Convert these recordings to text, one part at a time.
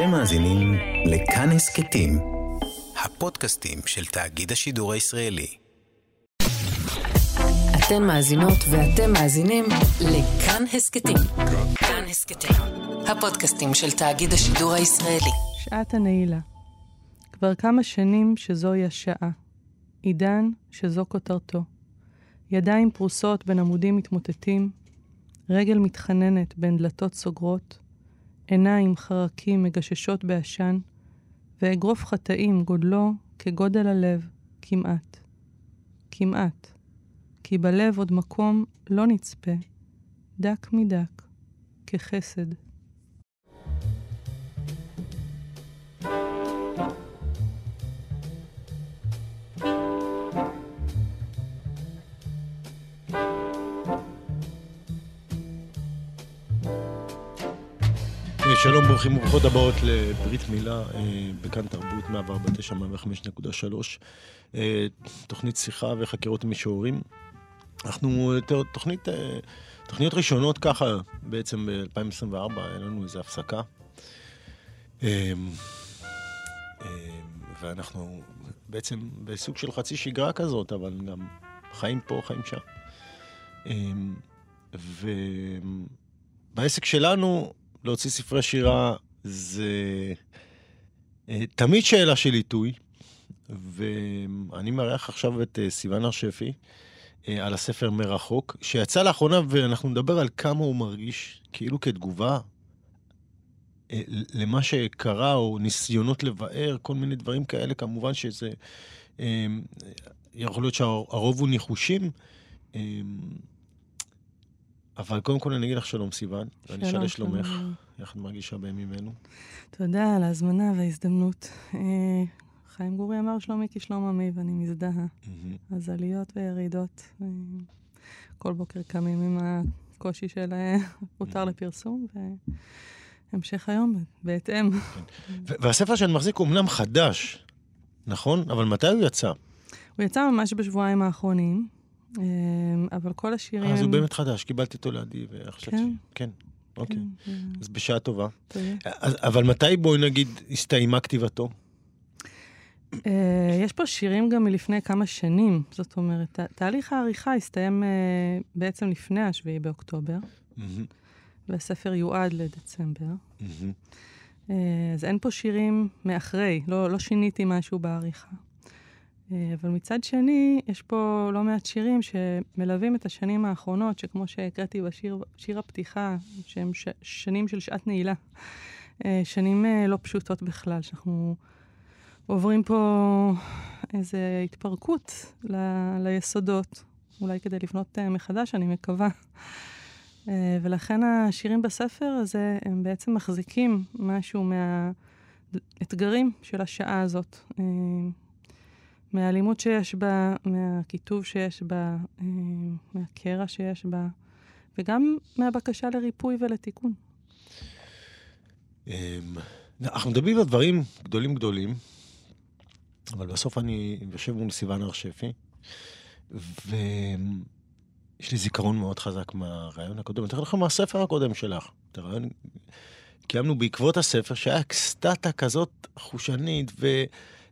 אתם מאזינים לכאן הסכתים, הפודקאסטים של תאגיד השידור הישראלי. אתן מאזינות ואתם מאזינים לכאן הסכתים. כאן הסכתים, הפודקאסטים של תאגיד השידור הישראלי. שעת הנעילה. כבר כמה שנים שזוהי השעה. עידן שזו כותרתו. ידיים פרוסות בין עמודים מתמוטטים, רגל מתחננת בין דלתות סוגרות, עיניים חרקים מגששות בעשן, ואגרוף חטאים גודלו כגודל הלב, כמעט. כמעט. כי בלב עוד מקום לא נצפה, דק מדק, כחסד. שלום, ברוכים וברוכות הבאות לברית מילה אה, בכאן תרבות 149 105.3 תוכנית שיחה וחקירות משוררים. אנחנו, אה, תוכנית, אה, תוכניות ראשונות ככה, בעצם ב-2024 היה לנו איזו הפסקה. ואנחנו בעצם בסוג של חצי שגרה כזאת, אבל גם חיים פה, חיים שם. ובעסק שלנו, להוציא ספרי שירה זה אה, תמיד שאלה של עיתוי, ואני מארח עכשיו את אה, סיוון הר שפי אה, על הספר מרחוק, שיצא לאחרונה, ואנחנו נדבר על כמה הוא מרגיש כאילו כתגובה למה שקרה, או ניסיונות לבאר, כל מיני דברים כאלה, כמובן שזה... יכול להיות שהרוב הוא ניחושים. אבל קודם כל אני אגיד לך שלום, סיוון. ואני אשאל לשלומך, איך את מרגישה בימים אלו? תודה על ההזמנה וההזדמנות. אה, חיים גורי אמר שלומי כשלום עמי, ואני מזדהה. אז עליות וירידות. אה, כל בוקר קמים עם הקושי של אה, הותר לפרסום, והמשך היום בהתאם. כן. והספר שאני מחזיק הוא אמנם חדש, נכון? אבל מתי הוא יצא? הוא יצא ממש בשבועיים האחרונים. אמ, אבל כל השירים... אז הוא באמת חדש, קיבלתי אותו לידי, וחשבתי... כן? כן, אוקיי. כן, אז בשעה טובה. אבל מתי, בואי נגיד, הסתיימה כתיבתו? אה, יש פה שירים גם מלפני כמה שנים, זאת אומרת, תהליך העריכה הסתיים אה, בעצם לפני השביעי באוקטובר, והספר יועד לדצמבר. אה, אז אין פה שירים מאחרי, לא, לא שיניתי משהו בעריכה. אה, אבל מצד שני, יש פה לא מעט שירים שמלווים את השנים האחרונות, שכמו שהקראתי בשיר הפתיחה, שהם ש, שנים של שעת נעילה. אה, שנים אה, לא פשוטות בכלל, שאנחנו עוברים פה איזו התפרקות ל, ליסודות, אולי כדי לבנות מחדש, אני מקווה. ולכן השירים בספר הזה, הם בעצם מחזיקים משהו מהאתגרים של השעה הזאת. מהאלימות שיש בה, מהקיטוב שיש בה, אה, מהקרע שיש בה, וגם מהבקשה לריפוי ולתיקון. אמ, אנחנו מדברים על דברים גדולים גדולים, אבל בסוף אני יושב מול סיוון הר שפי, ויש לי זיכרון מאוד חזק מהרעיון הקודם. אני אתן לך מהספר הקודם שלך. את הרעיון קיימנו בעקבות הספר, שהיה אקסטטה כזאת חושנית, ו...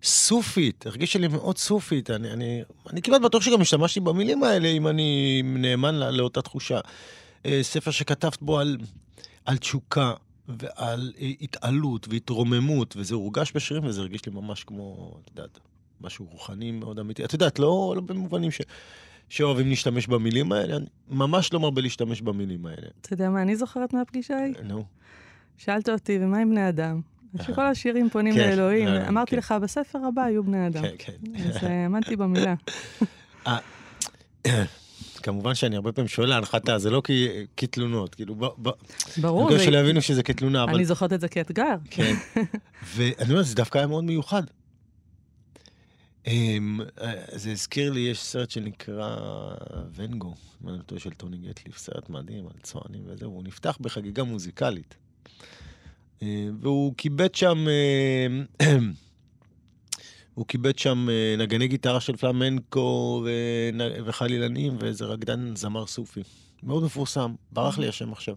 סופית, הרגישה לי מאוד סופית. אני, אני, אני כמעט בטוח שגם השתמשתי במילים האלה, אם אני נאמן לא, לאותה תחושה. אה, ספר שכתבת בו על, על תשוקה ועל אה, התעלות והתרוממות, וזה הורגש בשירים, וזה הרגיש לי ממש כמו, את יודעת, משהו רוחני מאוד אמיתי. את יודעת, לא, לא במובנים ש... שאוהבים להשתמש במילים האלה, אני ממש לא מרבה להשתמש במילים האלה. אתה יודע מה אני זוכרת מהפגישה ההיא? נו. שאלת אותי, ומה עם בני אדם? שכל השירים פונים כן, לאלוהים. לא, אמרתי כן. לך, בספר הבא יהיו בני אדם. כן, כן. אז האמנתי במילה. אה, כמובן שאני הרבה פעמים שואל להנחתה, זה לא כתלונות, כאילו, ברור. בגלל שלא יבינו שזה כתלונה, אבל... אני זוכרת את זה כאתגר. כן. ואני אומר, זה דווקא היה מאוד מיוחד. אמ, זה הזכיר לי, יש סרט שנקרא ונגו, מנותו של טוני גטליף, סרט מדהים על צוענים וזה, והוא נפתח בחגיגה מוזיקלית. אה, והוא קיבץ שם, אה, הוא קיבץ שם אה, נגני גיטרה של פלמנקו וחלילנים ואיזה רקדן זמר סופי. מאוד מפורסם, ברח לי השם עכשיו.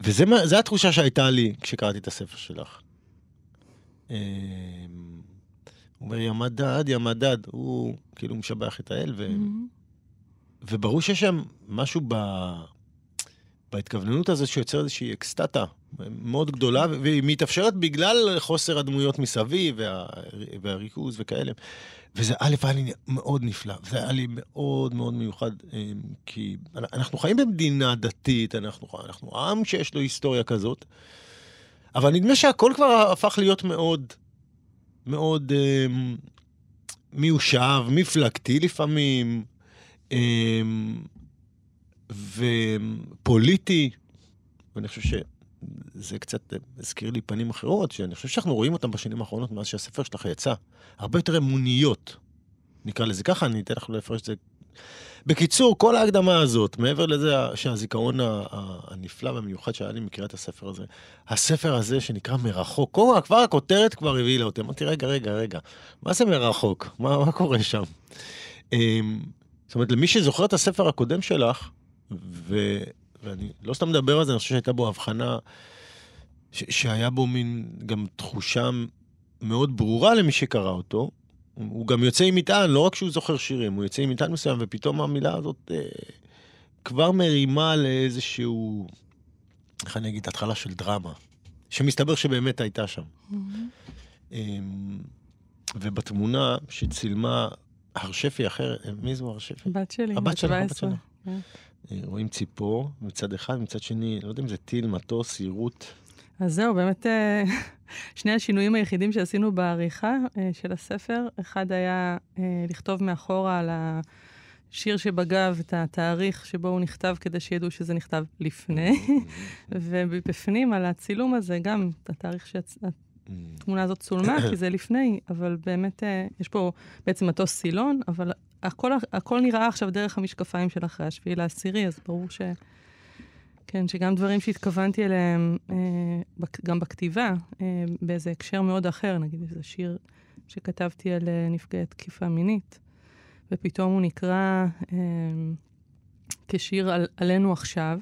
וזו התחושה שהייתה לי כשקראתי את הספר שלך. הוא אומר, יא מדד, יא מדד, הוא כאילו משבח את האל, ו... Mm-hmm. וברור שיש שם משהו ב... בהתכווננות הזאת שיוצר איזושהי אקסטטה מאוד גדולה, והיא מתאפשרת בגלל חוסר הדמויות מסביב וה... והריכוז וכאלה. וזה א', היה לי מאוד נפלא, זה היה לי מאוד מאוד מיוחד, אמ, כי אנחנו חיים במדינה דתית, אנחנו, אנחנו עם שיש לו היסטוריה כזאת, אבל נדמה שהכל כבר הפך להיות מאוד, מאוד אמ, מיושב, מפלגתי לפעמים, אמ, ופוליטי, ואני חושב שזה קצת הזכיר לי פנים אחרות, שאני חושב שאנחנו רואים אותן בשנים האחרונות מאז שהספר שלך יצא. הרבה יותר אמוניות, נקרא לזה ככה, אני אתן לך לפרש את זה. בקיצור, כל ההקדמה הזאת, מעבר לזה שהזיכרון הנפלא והמיוחד שהיה לי מקריאת הספר הזה, הספר הזה שנקרא מרחוק, כבר הכותרת כבר הבהילה אותי, אמרתי, רגע, רגע, רגע, מה זה מרחוק? מה, מה קורה שם? אמ, זאת אומרת, למי שזוכר את הספר הקודם שלך, ו... ואני לא סתם מדבר על זה, אני חושב שהייתה בו הבחנה, ש... שהיה בו מין גם תחושה מאוד ברורה למי שקרא אותו. הוא גם יוצא עם מטען, לא רק שהוא זוכר שירים, הוא יוצא עם מטען מסוים, ופתאום המילה הזאת אה, כבר מרימה לאיזשהו, איך אני אגיד, התחלה של דרמה, שמסתבר שבאמת הייתה שם. Mm-hmm. אה, ובתמונה שצילמה הר שפי אחר, מי זו הר שפי? בת שלי, הבת. כן. אה, רואים ציפור מצד אחד, מצד שני, לא יודע אם זה טיל, מטוס, יירוט. אז זהו, באמת אה, שני השינויים היחידים שעשינו בעריכה אה, של הספר, אחד היה לכתוב מאחורה על השיר שבגב את התאריך שבו הוא נכתב, כדי שידעו שזה נכתב לפני, ובפנים על הצילום הזה, גם התאריך התמונה הזאת צולמה, כי זה לפני, אבל באמת יש פה בעצם מטוס סילון, אבל הכל, הכל נראה עכשיו דרך המשקפיים של אחרי השביעי לעשירי, אז ברור ש... כן, שגם דברים שהתכוונתי אליהם, אה, גם בכתיבה, אה, באיזה הקשר מאוד אחר, נגיד איזה שיר שכתבתי על אה, נפגעי תקיפה מינית, ופתאום הוא נקרא אה, כשיר על, עלינו עכשיו,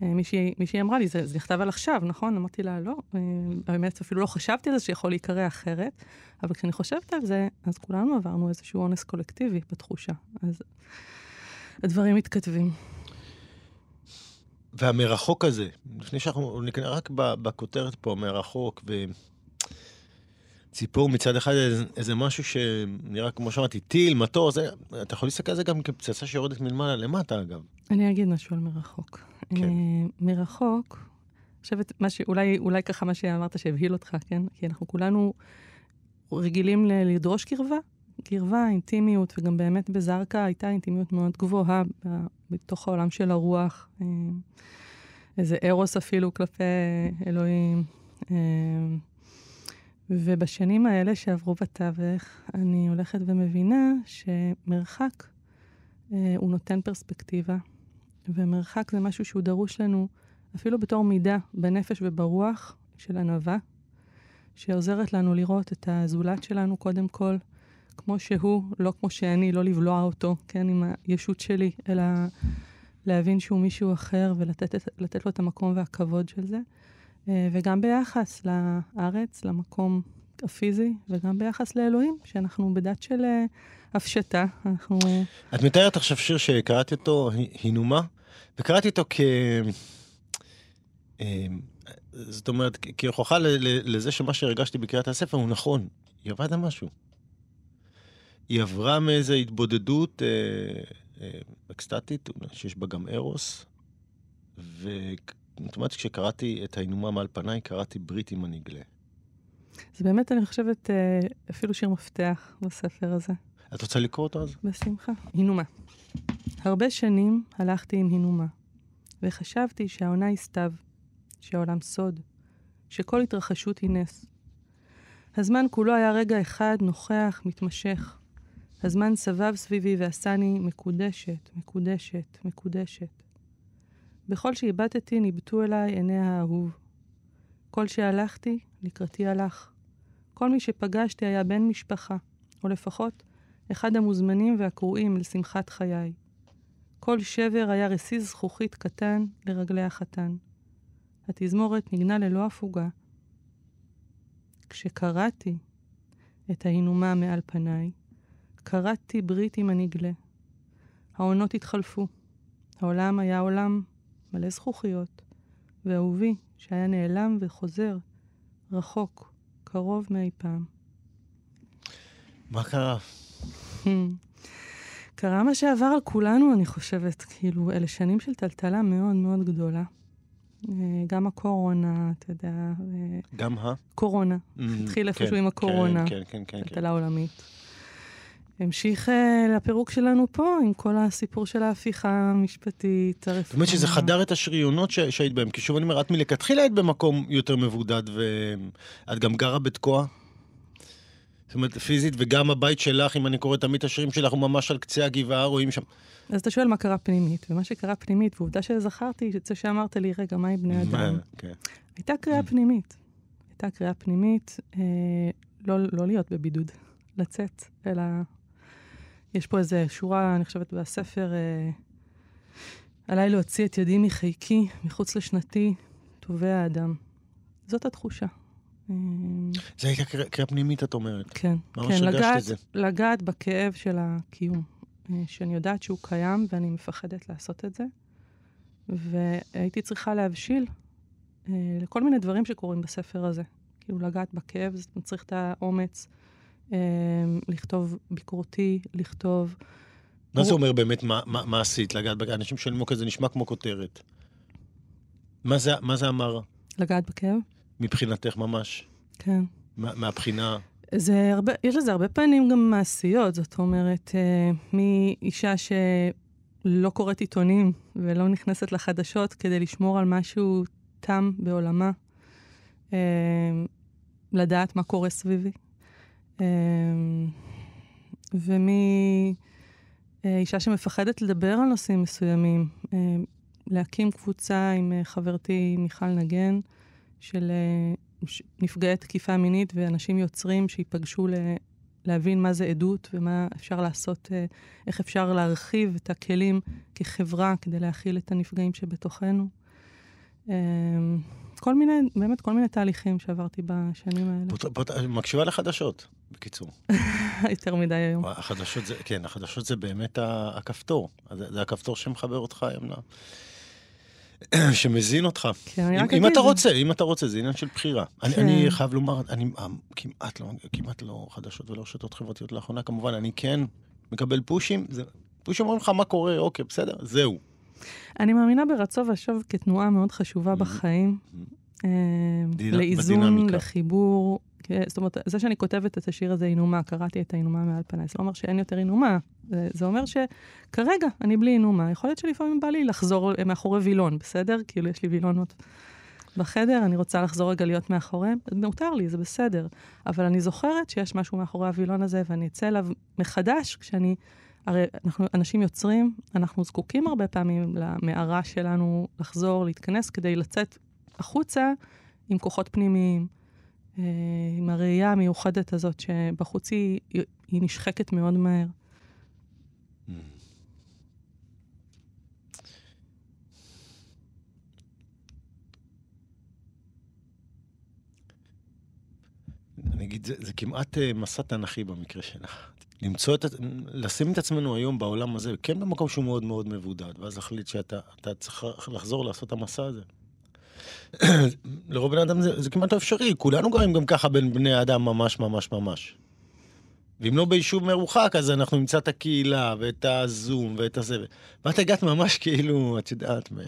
מישהי, מישהי אמרה לי, זה, זה נכתב על עכשיו, נכון? אמרתי לה, לא, אה, באמת אפילו לא חשבתי על זה שיכול להיקרא אחרת, אבל כשאני חושבת על זה, אז כולנו עברנו איזשהו אונס קולקטיבי בתחושה. אז הדברים מתכתבים. והמרחוק הזה, לפני שאנחנו נקרא רק בכותרת פה, מרחוק, ציפור מצד אחד איזה משהו שנראה כמו שאמרתי, טיל, מטוס, אתה יכול להסתכל על זה גם כפצצה שיורדת מלמעלה למטה אגב. אני אגיד משהו על מרחוק. כן. אה, מרחוק, חושבת, אולי, אולי ככה מה שאמרת שהבהיל אותך, כן? כי אנחנו כולנו רגילים לדרוש קרבה, קרבה, אינטימיות, וגם באמת בזרקא הייתה אינטימיות מאוד גבוהה בתוך העולם של הרוח. אה, איזה ארוס אפילו כלפי אלוהים. אה, ובשנים האלה שעברו בתווך, אני הולכת ומבינה שמרחק אה, הוא נותן פרספקטיבה, ומרחק זה משהו שהוא דרוש לנו אפילו בתור מידה בנפש וברוח של ענווה, שעוזרת לנו לראות את הזולת שלנו קודם כל, כמו שהוא, לא כמו שאני, לא לבלוע אותו, כן, עם הישות שלי, אלא להבין שהוא מישהו אחר ולתת לו את המקום והכבוד של זה. אה, וגם ביחס לארץ, למקום הפיזי, וגם ביחס לאלוהים, שאנחנו בדת של אה, הפשטה. אנחנו... את מתארת עכשיו שיר שקראתי אותו, הינומה, וקראתי אותו כ... אה, זאת אומרת, כהוכחה לזה שמה שהרגשתי בקריאת הספר הוא נכון. היא עברה את משהו. היא עברה מאיזו התבודדות אה, אה, אקסטטית, שיש בה גם ארוס, זאת אומרת, כשקראתי את ההינומה מעל פניי, קראתי ברית עם הנגלה. זה באמת, אני חושבת, אה, אפילו שיר מפתח בספר הזה. את רוצה לקרוא אותו אז? בשמחה. הינומה. הרבה שנים הלכתי עם הינומה, וחשבתי שהעונה היא סתיו, שהעולם סוד, שכל התרחשות היא נס. הזמן כולו היה רגע אחד נוכח, מתמשך. הזמן סבב סביבי ועשני מקודשת, מקודשת, מקודשת. בכל שהבטתי ניבטו אליי עיני האהוב. כל שהלכתי, לקראתי הלך. כל מי שפגשתי היה בן משפחה, או לפחות אחד המוזמנים והקרואים אל שמחת חיי. כל שבר היה רסיס זכוכית קטן לרגלי החתן. התזמורת ניגנה ללא הפוגה. כשקראתי את ההינומה מעל פניי, קראתי ברית עם הנגלה. העונות התחלפו. העולם היה עולם מלא זכוכיות, ואהובי, שהיה נעלם וחוזר, רחוק, קרוב מאי פעם. מה קרה? קרה מה שעבר על כולנו, אני חושבת. כאילו, אלה שנים של טלטלה מאוד מאוד גדולה. אה, גם הקורונה, אתה יודע... אה, גם ה? קורונה. Mm, התחיל כן, איפשהו עם הקורונה. כן, כן, כן, כן. טלטלה עולמית. המשיך אה, לפירוק שלנו פה, עם כל הסיפור של ההפיכה המשפטית, זאת הרפורמה. אומרת שזה חדר את השריונות ש- שהיית בהם, כי שוב אני אומר, את מלכתחילה היית במקום יותר מבודד, ואת גם גרה בתקוע. אומרת, פיזית, וגם הבית שלך, אם אני קורא תמיד את השירים שלך, הוא ממש על קצה הגבעה, רואים שם. אז אתה שואל מה קרה פנימית, ומה שקרה פנימית, ועובדה שזכרתי, זה שאמרת לי, רגע, מה עם בני אדם? כן. הייתה קריאה פנימית. הייתה קריאה פנימית, אה, לא, לא להיות בבידוד, לצאת, אלא יש פה איזו שורה, אני חושבת, בספר, אה, עליי להוציא את ידי מחיקי, מחוץ לשנתי, תובע האדם. זאת התחושה. אה, זה הייתה קריאה- פנימית, את אומרת. כן, ממש כן, לגעת, את זה. לגעת בכאב של הקיום, אה, שאני יודעת שהוא קיים ואני מפחדת לעשות את זה. והייתי צריכה להבשיל אה, לכל מיני דברים שקורים בספר הזה. כאילו, לגעת בכאב, זה מצריך את האומץ, לכתוב ביקורתי, לכתוב... מה זה אומר באמת, מה- מה מה עשית? לגעת, בג- אנשים שואלים אוקיי, זה נשמע כמו כותרת. מה זה- מה זה אמר לגעת בכאב? מבחינתך ממש? כן. מה- מהבחינה... זה הרבה, יש לזה הרבה פנים גם מעשיות, זאת אומרת, אה, מאישה שלא קוראת עיתונים ולא נכנסת לחדשות כדי לשמור על משהו תם בעולמה, אה, לדעת מה קורה סביבי. אה, ומאישה שמפחדת לדבר על נושאים מסוימים, אה, להקים קבוצה עם אה, חברתי מיכל נגן, של אה, נפגעי תקיפה מינית ואנשים יוצרים שיפגשו ל... להבין מה זה עדות ומה אפשר לעשות, אה, איך אפשר להרחיב את הכלים כחברה כדי להכיל את הנפגעים שבתוכנו. אה, כל מיני, באמת כל מיני תהליכים שעברתי בשנים האלה. פה- את מקשיבה לחדשות, בקיצור. יותר מדי היום. החדשות זה, כן, החדשות זה באמת הכפתור. זה, זה הכפתור שמחבר אותך היום ל... שמזין אותך. כן, אם, אתה רוצה, אם אתה רוצה, זה עניין של בחירה. אני, כן. אני חייב לומר, אני אה, כמעט לא, כמעט לא חדשות ולא רשתות חברתיות לאחרונה, כמובן, אני כן מקבל פושים, זה, פושים אומרים לך מה קורה, אוקיי, בסדר, זהו. אני מאמינה ברצו ושוב כתנועה מאוד חשובה בחיים. אה, לאיזון, בדינמיקה. לחיבור. זאת אומרת, זה שאני כותבת את השיר הזה, אינומה, קראתי את האינומה מעל פניי, זה לא אומר שאין יותר אינומה. זה, אומר שכרגע אני בלי אינומה. יכול להיות שלפעמים בא לי לחזור מאחורי וילון, בסדר? כאילו, יש לי וילונות בחדר, אני רוצה לחזור רגע להיות מאחוריהם, מותר לי, זה בסדר. אבל אני זוכרת שיש משהו מאחורי הווילון הזה, ואני אצא אליו מחדש כשאני... הרי אנחנו אנשים יוצרים, אנחנו זקוקים הרבה פעמים למערה שלנו לחזור, להתכנס, כדי לצאת החוצה עם כוחות פנימיים, עם הראייה המיוחדת הזאת, שבחוץ היא, היא נשחקת מאוד מהר. אני אגיד, זה, זה כמעט אה, מסע תנכי במקרה שלך. למצוא את, לשים את עצמנו היום בעולם הזה, כן במקום שהוא מאוד מאוד מבודד, ואז להחליט שאתה אתה צריך לחזור לעשות את המסע הזה. לרוב בני אדם זה, זה כמעט לא אפשרי, כולנו גרים גם ככה בין בני האדם ממש ממש ממש. ואם לא ביישוב מרוחק, אז אנחנו נמצא את הקהילה, ואת הזום, ואת הזה. ואת הגעת ממש כאילו, את יודעת, מ...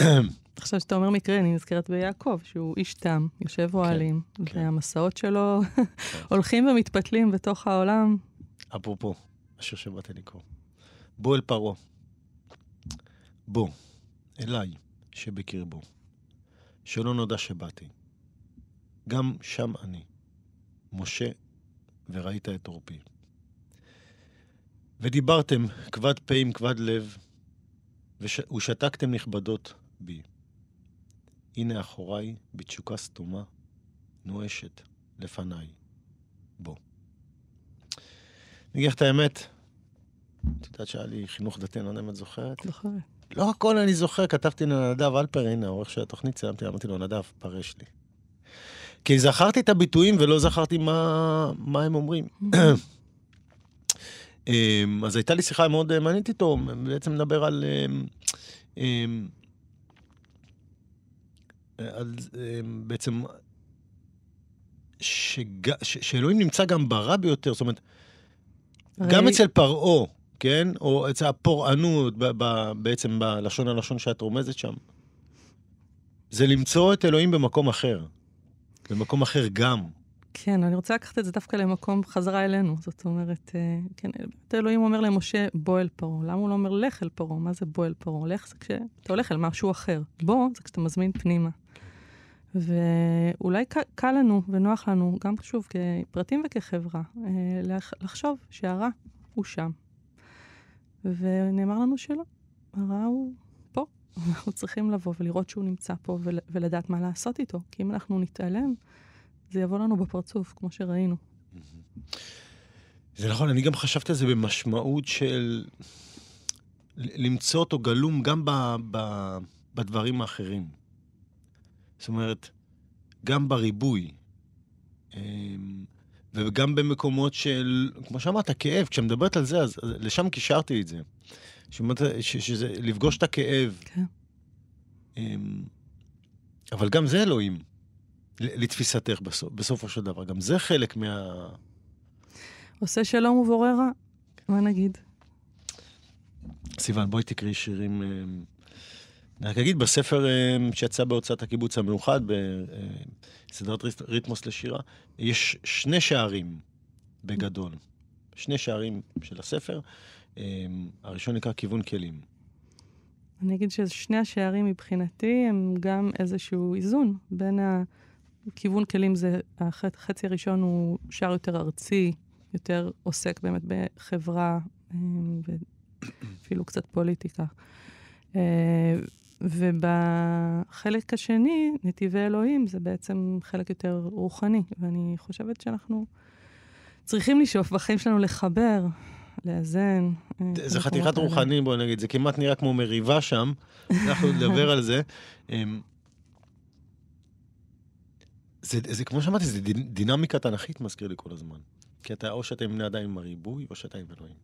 עכשיו שאתה אומר מקרה, אני נזכרת ביעקב, שהוא איש תם, יושב אוהלים, כן. והמסעות שלו הולכים ומתפתלים בתוך העולם. אפרופו, השיר שבאתי לקרוא. בוא אל פרעה. בוא, אליי, שבקרבו. שלא נודע שבאתי. גם שם אני, משה, וראית את עורפי. ודיברתם כבד פה עם כבד לב, וש... ושתקתם נכבדות בי. הנה אחוריי, בתשוקה סתומה, נואשת לפניי. בוא. אני אגיד לך את האמת, את יודעת שהיה לי חינוך דתי, אני לא יודע אם את זוכרת. זוכרת. לא הכל אני זוכר, כתבתי לנדב אלפרין, העורך של התוכנית, סיימתי, אמרתי לו, נדב, פרש לי. כי זכרתי את הביטויים ולא זכרתי מה, מה הם אומרים. אמ, אז הייתה לי שיחה מאוד מעניינת איתו, בעצם מדבר על... אמ, אמ, על בעצם שג... ש... שאלוהים נמצא גם ברע ביותר, זאת אומרת, הרי... גם אצל פרעה, כן? או אצל הפורענות, ב... ב... בעצם בלשון הלשון שאת רומזת שם, זה למצוא את אלוהים במקום אחר. במקום אחר גם. כן, אני רוצה לקחת את זה דווקא למקום חזרה אלינו. זאת אומרת, אה, כן, אלוהים אומר למשה, בוא אל פרעה. למה הוא לא אומר לך אל פרעה? מה זה בוא אל פרעה? לך זה כשאתה הולך אל משהו אחר. בוא זה כשאתה מזמין פנימה. ואולי קל לנו ונוח לנו, גם שוב, כפרטים וכחברה, אה, לחשוב שהרע הוא שם. ונאמר לנו שלא, הרע הוא פה. אנחנו צריכים לבוא ולראות שהוא נמצא פה ולדעת מה לעשות איתו. כי אם אנחנו נתעלם, זה יבוא לנו בפרצוף, כמו שראינו. זה נכון, אני גם חשבתי על זה במשמעות של למצוא אותו גלום גם ב, ב, בדברים האחרים. זאת אומרת, גם בריבוי, אמ, וגם במקומות של, כמו שאמרת, כאב, כשמדברת על זה, אז לשם קישרתי את זה. שאומרת, שזה לפגוש את הכאב. כן. אמ, אבל גם זה אלוהים, לתפיסתך בסוף, בסופו של דבר. גם זה חלק מה... עושה שלום ובורא רע, מה נגיד? סיוון, בואי תקראי שירים אמ, אני רק אגיד, בספר אה, שיצא בהוצאת הקיבוץ המאוחד, בסדרת ריתמוס לשירה, יש שני שערים בגדול. שני שערים של הספר. אה, הראשון נקרא כיוון כלים. אני אגיד ששני השערים מבחינתי הם גם איזשהו איזון בין ה... כיוון כלים זה, החצי הראשון הוא שער יותר ארצי, יותר עוסק באמת בחברה אה, ואפילו קצת פוליטיקה. ובחלק השני, נתיבי אלוהים, זה בעצם חלק יותר רוחני. ואני חושבת שאנחנו צריכים לשאוף בחיים שלנו לחבר, לאזן. אה, זה חתיכת רוחני, בוא נגיד, זה כמעט נראה כמו מריבה שם, אנחנו נדבר על זה. אמ, זה, זה כמו שאמרתי, זה דינמיקה תנכית מזכיר לי כל הזמן. כי אתה, או שאתה עם בני אדם עם הריבוי, או שאתה עם אלוהים.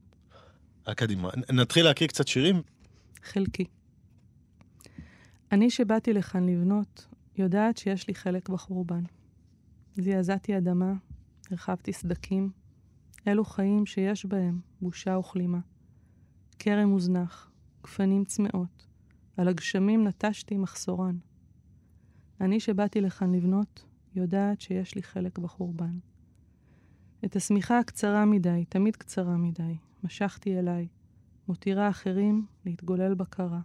קדימה. נתחיל להקריא קצת שירים? חלקי. אני שבאתי לכאן לבנות, יודעת שיש לי חלק בחורבן. זעזעתי אדמה, הרחבתי סדקים, אלו חיים שיש בהם בושה וכלימה. כרם מוזנח, גפנים צמאות, על הגשמים נטשתי מחסורן. אני שבאתי לכאן לבנות, יודעת שיש לי חלק בחורבן. את השמיכה הקצרה מדי, תמיד קצרה מדי, משכתי אליי, מותירה אחרים להתגולל בקרה.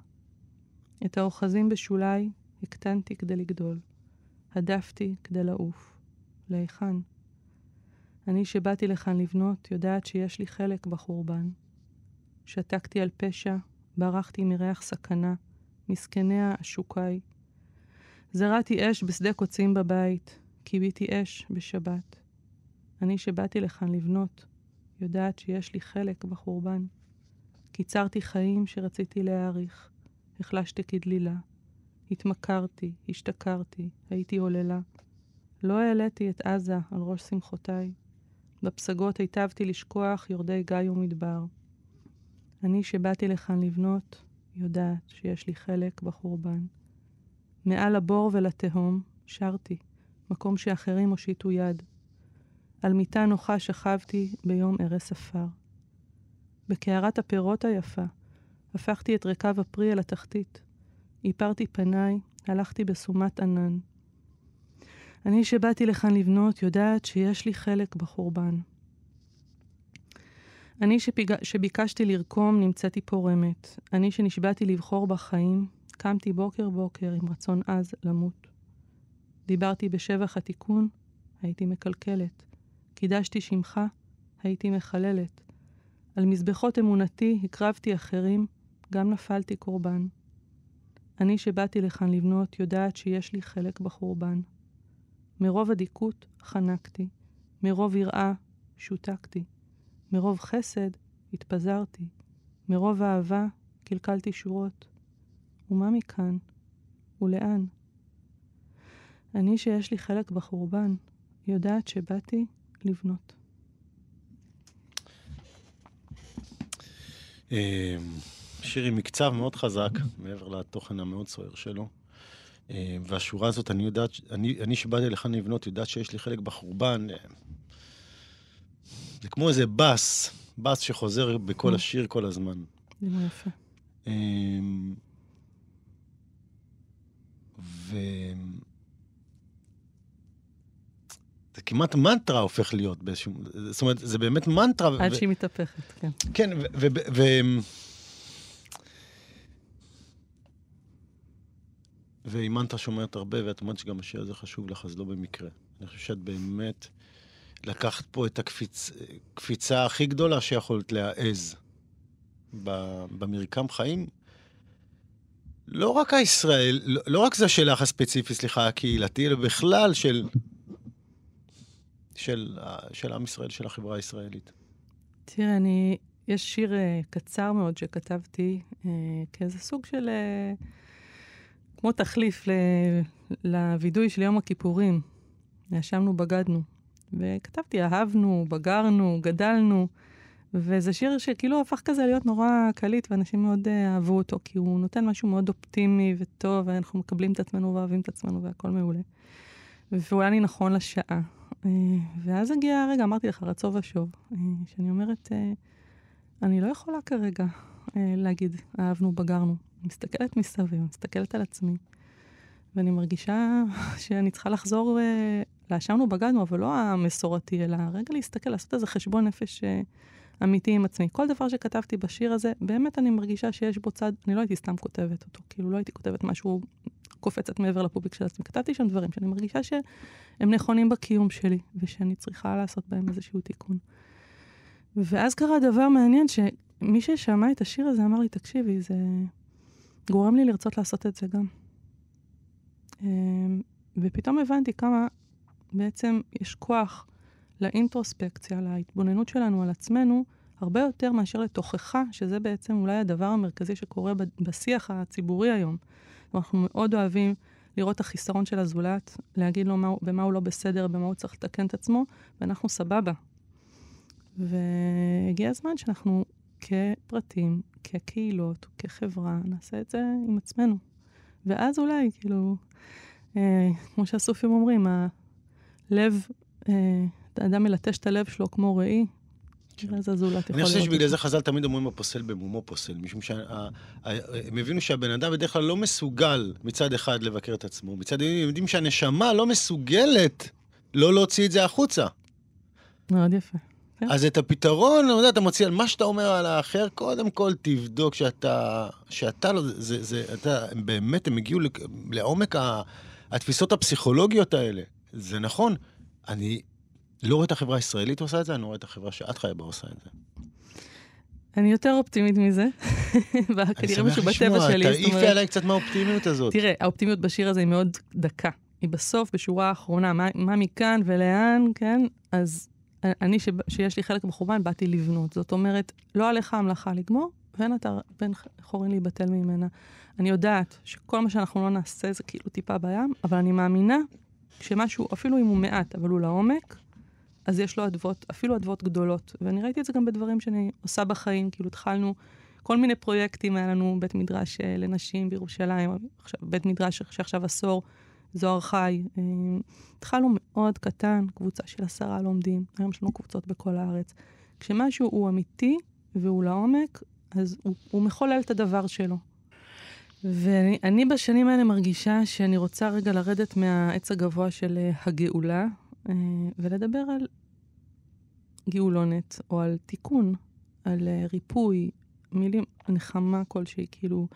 את האוחזים בשולי הקטנתי כדי לגדול. הדפתי כדי לעוף. להיכן? אני שבאתי לכאן לבנות, יודעת שיש לי חלק בחורבן. שתקתי על פשע, ברחתי מריח סכנה, מסכניה עשוקיי. זרעתי אש בשדה קוצים בבית, קיביתי אש בשבת. אני שבאתי לכאן לבנות, יודעת שיש לי חלק בחורבן. קיצרתי חיים שרציתי להאריך, החלשתי כדלילה. התמכרתי, השתכרתי, הייתי עוללה. לא העליתי את עזה על ראש שמחותיי. בפסגות היטבתי לשכוח יורדי גיא ומדבר. אני שבאתי לכאן לבנות, יודעת שיש לי חלק בחורבן. מעל הבור ולתהום שרתי, מקום שאחרים הושיטו יד. על מיטה נוחה שכבתי ביום ארס עפר. בקערת הפירות היפה הפכתי את רקב הפרי אל התחתית. איפרתי פניי, הלכתי בסומת ענן. אני שבאתי לכאן לבנות, יודעת שיש לי חלק בחורבן. אני שפיג... שביקשתי לרקום, נמצאתי פורמת. אני שנשבעתי לבחור בחיים, קמתי בוקר בוקר עם רצון עז למות. דיברתי בשבח התיקון, הייתי מקלקלת. קידשתי שמך, הייתי מחללת. על מזבחות אמונתי הקרבתי אחרים, גם נפלתי קורבן. אני שבאתי לכאן לבנות יודעת שיש לי חלק בחורבן. מרוב אדיקות חנקתי, מרוב יראה שותקתי, מרוב חסד התפזרתי, מרוב אהבה קלקלתי שורות. ומה מכאן? ולאן? אני שיש לי חלק בחורבן, יודעת שבאתי לבנות. אה, שיר עם מקצב מאוד חזק, מעבר לתוכן המאוד סוער שלו. אה, והשורה הזאת, אני יודעת, אני, אני שבאתי לכאן לבנות, יודעת שיש לי חלק בחורבן. אה, זה כמו איזה בס, בס שחוזר בכל השיר כל הזמן. זה יפה. ו... זה כמעט מנטרה הופך להיות באיזשהו... זאת אומרת, זה באמת מנטרה. עד ו... שהיא מתהפכת, כן. כן, ו... ו... ו... והיא מנטרה שאומרת הרבה, ואת אומרת שגם השיר הזה חשוב לך, אז לא במקרה. אני חושב שאת באמת לקחת פה את הקפיצה הכי גדולה שיכולת להעז במרקם חיים. לא רק הישראל, לא, לא רק זה שלך הספציפי, סליחה, הקהילתי, אלא בכלל של של, של עם ישראל, של החברה הישראלית? תראה, אני, יש שיר uh, קצר מאוד שכתבתי uh, כאיזה סוג של, uh, כמו תחליף ל, לווידוי של יום הכיפורים. ישבנו, בגדנו. וכתבתי, אהבנו, בגרנו, גדלנו. וזה שיר שכאילו הפך כזה להיות נורא קליט, ואנשים מאוד uh, אהבו אותו, כי הוא נותן משהו מאוד אופטימי וטוב, ואנחנו מקבלים את עצמנו ואוהבים את עצמנו והכל מעולה. והוא היה לי נכון לשעה. אה, ואז הגיע הרגע, אמרתי לך, רצו ושוב, אה, שאני אומרת, אה, אני לא יכולה כרגע להגיד, אהבנו, בגרנו. מסתכלת מסביב, מסתכלת על עצמי, ואני מרגישה שאני צריכה לחזור, לאשמנו, בגדנו, אבל לא המסורתי, אלא רגע להסתכל, לעשות איזה חשבון נפש אמיתי עם עצמי. כל דבר שכתבתי בשיר הזה, באמת אני מרגישה שיש בו צד, אני לא הייתי סתם כותבת אותו, כאילו לא הייתי כותבת משהו קופצת מעבר לפוביק של עצמי. כתבתי שם דברים שאני מרגישה שהם נכונים בקיום שלי, ושאני צריכה לעשות בהם איזשהו תיקון. ואז קרה דבר מעניין, שמי ששמע את השיר הזה אמר לי, תקשיבי, זה גורם לי לרצות לעשות את זה גם. אמ, ופתאום הבנתי כמה בעצם יש כוח לאינטרוספקציה, להתבוננות שלנו על עצמנו, הרבה יותר מאשר לתוכחה, שזה בעצם אולי הדבר המרכזי שקורה בשיח הציבורי היום. אנחנו מאוד אוהבים לראות את החיסרון של הזולת, להגיד לו מה, במה הוא לא בסדר, במה הוא צריך לתקן את עצמו, ואנחנו סבבה. והגיע הזמן שאנחנו כפרטים, כקהילות, כחברה, נעשה את זה עם עצמנו. ואז אולי, כאילו, אה, כמו שהסופים אומרים, הלב, אה, האדם מלטש את הלב שלו כמו ראי, כן. אז הזולת יכול להיות. אני חושב שבגלל זה חז"ל תמיד אומרים הפוסל במומו פוסל, משום שהם הבינו שהבן אדם בדרך כלל לא מסוגל מצד אחד לבקר את עצמו, מצד שני הם יודעים שהנשמה לא מסוגלת לא להוציא את זה החוצה. מאוד יפה. כן. אז את הפתרון, אתה יודע, אתה מוציא על מה שאתה אומר על האחר, קודם כל תבדוק שאתה, שאתה לא, זה, זה, אתה, באמת, הם הגיעו לעומק התפיסות הפסיכולוגיות האלה. זה נכון, אני לא רואה את החברה הישראלית עושה את זה, אני רואה את החברה שאת חיה בה עושה את זה. אני יותר אופטימית מזה, כנראה משהו בטבע שלי. תעיפי עליי קצת מהאופטימיות הזאת. תראה, האופטימיות בשיר הזה היא מאוד דקה. היא בסוף, בשורה האחרונה, מה, מה מכאן ולאן, כן? אז אני, ש, שיש לי חלק בחורבן, באתי לבנות. זאת אומרת, לא עליך המלאכה לגמור, ואין אתה בין חורין להיבטל ממנה. אני יודעת שכל מה שאנחנו לא נעשה זה כאילו טיפה בים, אבל אני מאמינה שמשהו, אפילו אם הוא מעט, אבל הוא לעומק, אז יש לו אדוות, אפילו אדוות גדולות. ואני ראיתי את זה גם בדברים שאני עושה בחיים, כאילו התחלנו כל מיני פרויקטים, היה לנו בית מדרש אה, לנשים בירושלים, עכשיו, בית מדרש שעכשיו עשור, זוהר חי. אה, התחלנו מאוד קטן, קבוצה של עשרה לומדים, היום יש לנו קבוצות בכל הארץ. כשמשהו הוא אמיתי והוא לעומק, אז הוא, הוא מחולל את הדבר שלו. ואני בשנים האלה מרגישה שאני רוצה רגע לרדת מהעץ הגבוה של אה, הגאולה, אה, ולדבר על גאולונת, או על תיקון, על ריפוי, מילים, נחמה כלשהי, כאילו,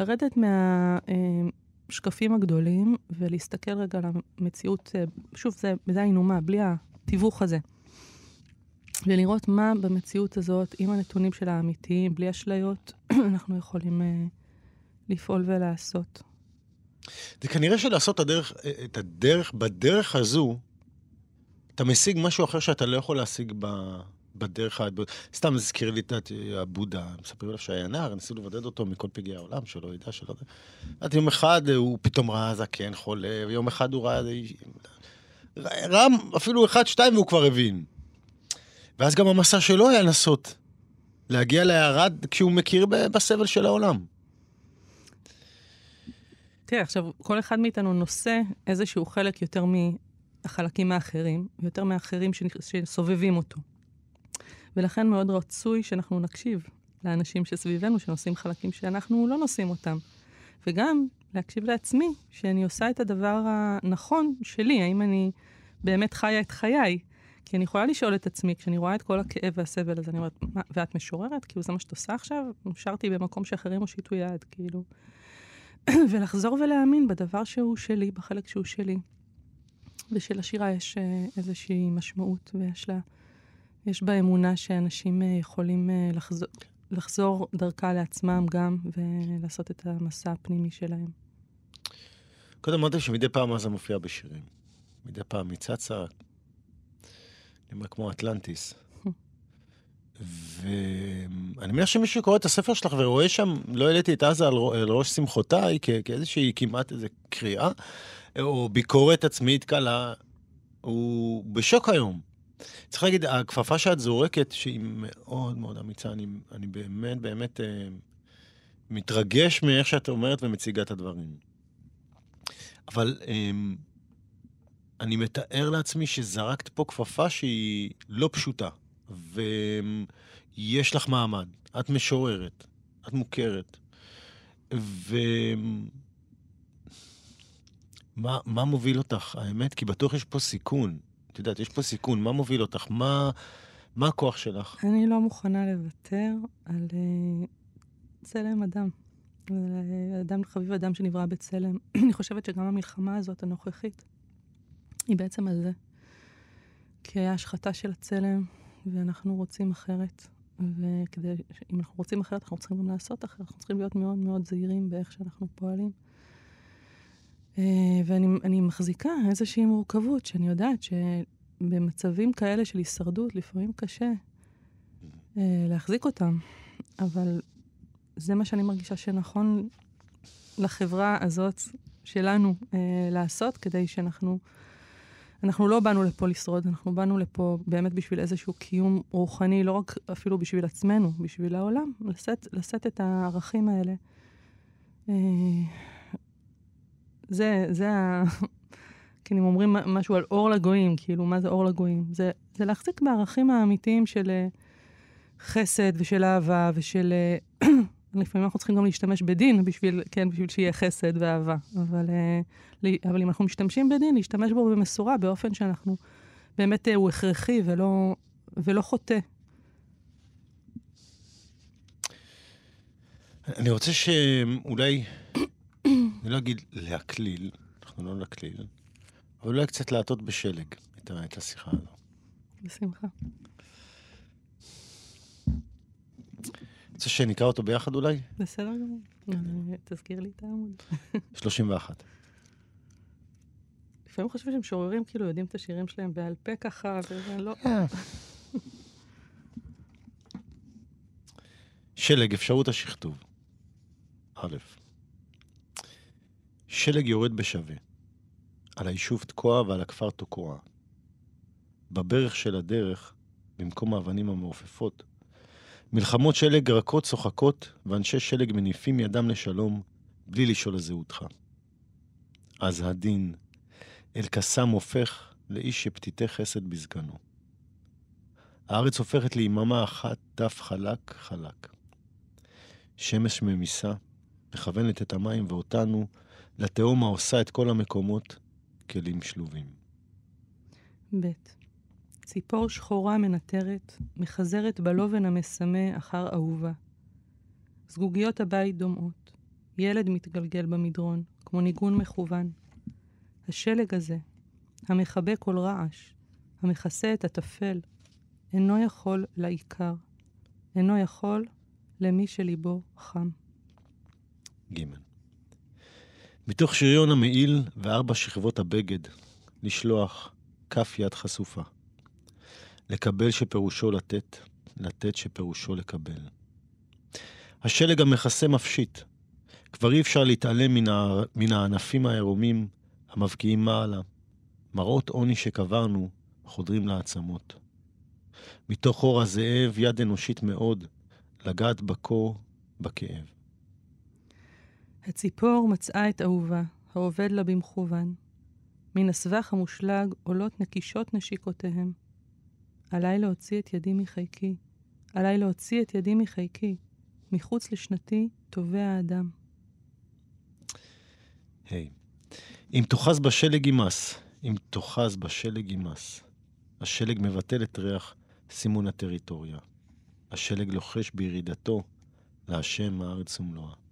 לרדת מהשקפים אה, הגדולים ולהסתכל רגע על המציאות, שוב, זה, זה האינומה, בלי התיווך הזה. ולראות מה במציאות הזאת, עם הנתונים של האמיתיים, בלי אשליות, אנחנו יכולים לפעול ולעשות. זה כנראה שלעשות את הדרך, את הדרך, בדרך הזו, אתה משיג משהו אחר שאתה לא יכול להשיג ב... בדרך, ה- סתם הזכיר לי את הבודה, מספרים עליו שהיה נער, ניסו לבודד אותו מכל פגעי העולם, שלא ידע, שלא יודע. עד יום אחד הוא פתאום ראה זקן חולה, ויום אחד הוא ראה... ראה אפילו אחד, שתיים, והוא כבר הבין. ואז גם המסע שלו היה לנסות להגיע להערה כשהוא מכיר בסבל של העולם. תראה, עכשיו, כל אחד מאיתנו נושא איזשהו חלק יותר מהחלקים האחרים, יותר מהאחרים שסובבים אותו. ולכן מאוד רצוי שאנחנו נקשיב לאנשים שסביבנו, שנושאים חלקים שאנחנו לא נושאים אותם. וגם להקשיב לעצמי, שאני עושה את הדבר הנכון שלי, האם אני באמת חיה את חיי. כי אני יכולה לשאול את עצמי, כשאני רואה את כל הכאב והסבל הזה, אני אומרת, מה, ואת משוררת? כאילו, זה מה שאת עושה עכשיו? נשארתי במקום שאחרים הושיטו יד, כאילו. ולחזור ולהאמין בדבר שהוא שלי, בחלק שהוא שלי. ושלשירה יש אה, איזושהי משמעות, ויש לה, יש בה אמונה שאנשים אה, יכולים אה, לחזור, לחזור דרכה לעצמם גם, ולעשות את המסע הפנימי שלהם. קודם אמרתם שמדי פעם זה מופיע בשירים. מדי פעם היא צצה, אומר, כמו אטלנטיס. ואני מניח שמישהו קורא את הספר שלך ורואה שם, לא העליתי את עזה על, על ראש שמחותיי, כ- כאיזושהי כמעט איזו קריאה, או ביקורת עצמית קלה, הוא בשוק היום. צריך להגיד, הכפפה שאת זורקת, שהיא מאוד מאוד אמיצה, אני, אני באמת באמת אה, מתרגש מאיך שאת אומרת ומציגה את הדברים. אבל אה, אני מתאר לעצמי שזרקת פה כפפה שהיא לא פשוטה, ויש לך מעמד, את משוררת, את מוכרת, ו... מה, מה מוביל אותך, האמת? כי בטוח יש פה סיכון. את יודעת, יש פה סיכון, מה מוביל אותך? מה, מה הכוח שלך? אני לא מוכנה לוותר על uh, צלם אדם. על, uh, אדם חביב אדם שנברא בצלם. אני חושבת שגם המלחמה הזאת, הנוכחית, היא בעצם על זה. כי היה השחתה של הצלם, ואנחנו רוצים אחרת. וכדי, אם אנחנו רוצים אחרת, אנחנו צריכים גם לעשות אחרת. אנחנו צריכים להיות מאוד מאוד זהירים באיך שאנחנו פועלים. Uh, ואני אני מחזיקה איזושהי מורכבות, שאני יודעת שבמצבים כאלה של הישרדות, לפעמים קשה uh, להחזיק אותם. אבל זה מה שאני מרגישה שנכון לחברה הזאת שלנו uh, לעשות, כדי שאנחנו... אנחנו לא באנו לפה לשרוד, אנחנו באנו לפה באמת בשביל איזשהו קיום רוחני, לא רק אפילו בשביל עצמנו, בשביל העולם, לשאת, לשאת את הערכים האלה. אה, זה, זה ה... כי אם אומרים משהו על אור לגויים, כאילו, מה זה אור לגויים? זה, זה להחזיק בערכים האמיתיים של אה, חסד ושל אהבה ושל... אה, לפעמים אנחנו צריכים גם להשתמש בדין בשביל, כן, בשביל שיהיה חסד ואהבה. אבל, אבל אם אנחנו משתמשים בדין, להשתמש בו במשורה, באופן שאנחנו, באמת הוא הכרחי ולא, ולא חוטא. אני רוצה שאולי, אני לא אגיד להקליל, אנחנו לא נקליל, אבל אולי קצת להטות בשלג את, את השיחה הזו. בשמחה. רוצה שנקרא אותו ביחד אולי? בסדר גמור. תזכיר לי את העמוד. 31. לפעמים חושבים שמשוררים כאילו יודעים את השירים שלהם בעל פה ככה, וזה לא... שלג, אפשרות השכתוב. א', שלג יורד בשווה, על היישוב תקוע ועל הכפר תקוע. בברך של הדרך, במקום האבנים המעופפות, מלחמות שלג רכות צוחקות, ואנשי שלג מניפים ידם לשלום, בלי לשאול לזהותך. אז הדין, אל קסם הופך לאיש שפתיתי חסד בזקנו. הארץ הופכת ליממה אחת, דף חלק חלק. שמש ממיסה, מכוונת את המים ואותנו לתהום העושה את כל המקומות כלים שלובים. ב. ציפור שחורה מנטרת, מחזרת בלובן המסמא אחר אהובה. זגוגיות הבית דומעות. ילד מתגלגל במדרון, כמו ניגון מכוון. השלג הזה, המכבה כל רעש, המכסה את הטפל, אינו יכול לעיקר, אינו יכול למי שליבו חם. ג. מתוך שריון המעיל וארבע שכבות הבגד, לשלוח כף יד חשופה. לקבל שפירושו לתת, לתת שפירושו לקבל. השלג המכסה מפשיט. כבר אי אפשר להתעלם מן, ה... מן הענפים העירומים המבקיעים מעלה. מראות עוני שקברנו חודרים לעצמות. מתוך אור הזאב יד אנושית מאוד, לגעת בקור, בכאב. הציפור מצאה את אהובה, העובד לה במכוון. מן הסבך המושלג עולות נקישות נשיקותיהם. עליי להוציא את ידי מחיקי, עליי להוציא את ידי מחיקי. מחוץ לשנתי טובע האדם. היי. Hey. אם תאחז בשלג יימס, אם תאחז בשלג יימס. השלג מבטל את ריח סימון הטריטוריה. השלג לוחש בירידתו להשם הארץ ומלואה.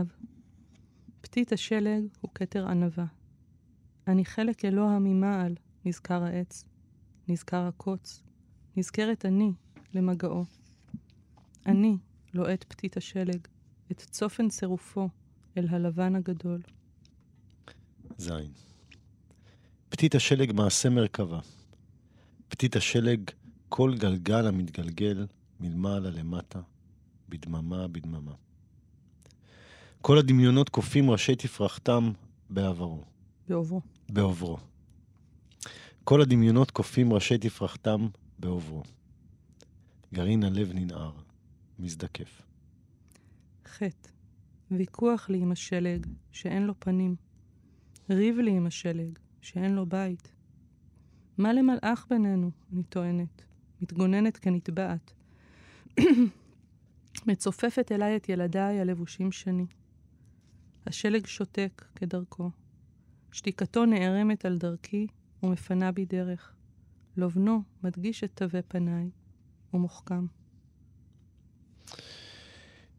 ו. פתית השלג הוא כתר ענווה. אני חלק אלוה ממעל, נזכר העץ, נזכר הקוץ, נזכרת אני למגעו. אני לוהט פתית השלג, את צופן צירופו אל הלבן הגדול. זין. פתית השלג מעשה מרכבה. פתית השלג כל גלגל המתגלגל מלמעלה למטה, בדממה בדממה. כל הדמיונות קופים ראשי תפרחתם בעברו. בעוברו. בעוברו. כל הדמיונות קופים ראשי תפרחתם בעוברו. גרעין הלב ננער, מזדקף. חטא, ויכוח לי עם השלג, שאין לו פנים. ריב לי עם השלג, שאין לו בית. מה למלאך בינינו, אני טוענת, מתגוננת כנטבעת. מצופפת אליי את ילדיי הלבושים שני. השלג שותק כדרכו. שתיקתו נערמת על דרכי ומפנה בי דרך. לובנו מדגיש את תווי פניי ומוחכם.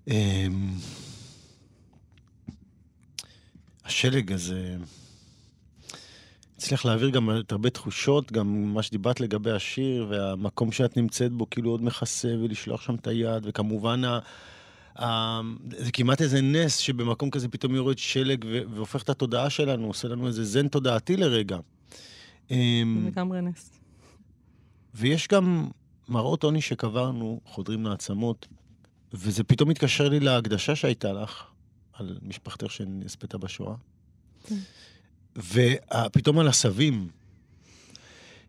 אמ, השלג הזה הצליח להעביר גם את הרבה תחושות, גם מה שדיברת לגבי השיר, והמקום שאת נמצאת בו כאילו עוד מכסה, ולשלוח שם את היד, וכמובן ה... ה... זה כמעט איזה נס שבמקום כזה פתאום יורד שלג. והופך את התודעה שלנו, עושה לנו איזה זן תודעתי לרגע. אמ, לגמרי נס. ויש גם מראות עוני שקברנו, חודרים לעצמות, וזה פתאום מתקשר לי להקדשה שהייתה לך, על משפחתך שנספתה בשואה. כן. ופתאום על עשבים.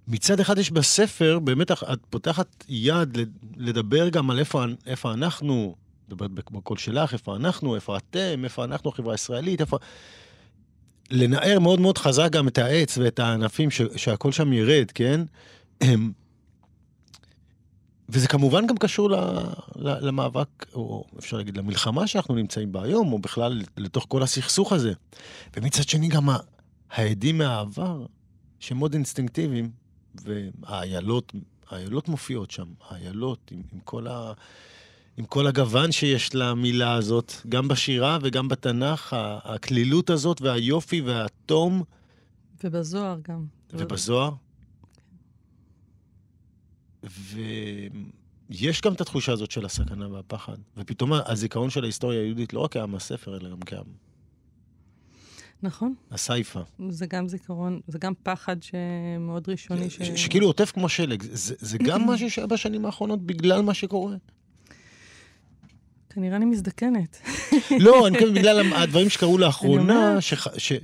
מצד אחד יש בספר, באמת את פותחת יד לדבר גם על איפה, איפה אנחנו, מדברת בקול שלך, איפה אנחנו, איפה אתם, איפה אנחנו, החברה הישראלית, איפה... לנער מאוד מאוד חזק גם את העץ ואת הענפים, ש, שהכל שם ירד, כן? וזה כמובן גם קשור ל, ל, למאבק, או אפשר להגיד למלחמה שאנחנו נמצאים בה היום, או בכלל לתוך כל הסכסוך הזה. ומצד שני גם העדים מהעבר, שהם מאוד אינסטינקטיביים, והאיילות, האיילות מופיעות שם, האיילות עם, עם, כל ה, עם כל הגוון שיש למילה הזאת, גם בשירה וגם בתנ"ך, הקלילות הזאת והיופי והתום. ובזוהר גם. ובזוהר. ויש גם את התחושה הזאת של הסכנה והפחד. ופתאום הזיכרון של ההיסטוריה היהודית לא רק כעם הספר, אלא גם כעם. נכון. הסייפה. זה גם זיכרון, זה גם פחד שמאוד ראשוני. ש... ש... שכאילו עוטף כמו שלג. זה, זה גם משהו שהיה בשנים האחרונות בגלל מה שקורה. כנראה אני מזדקנת. לא, אני מתכוון בגלל הדברים שקרו לאחרונה,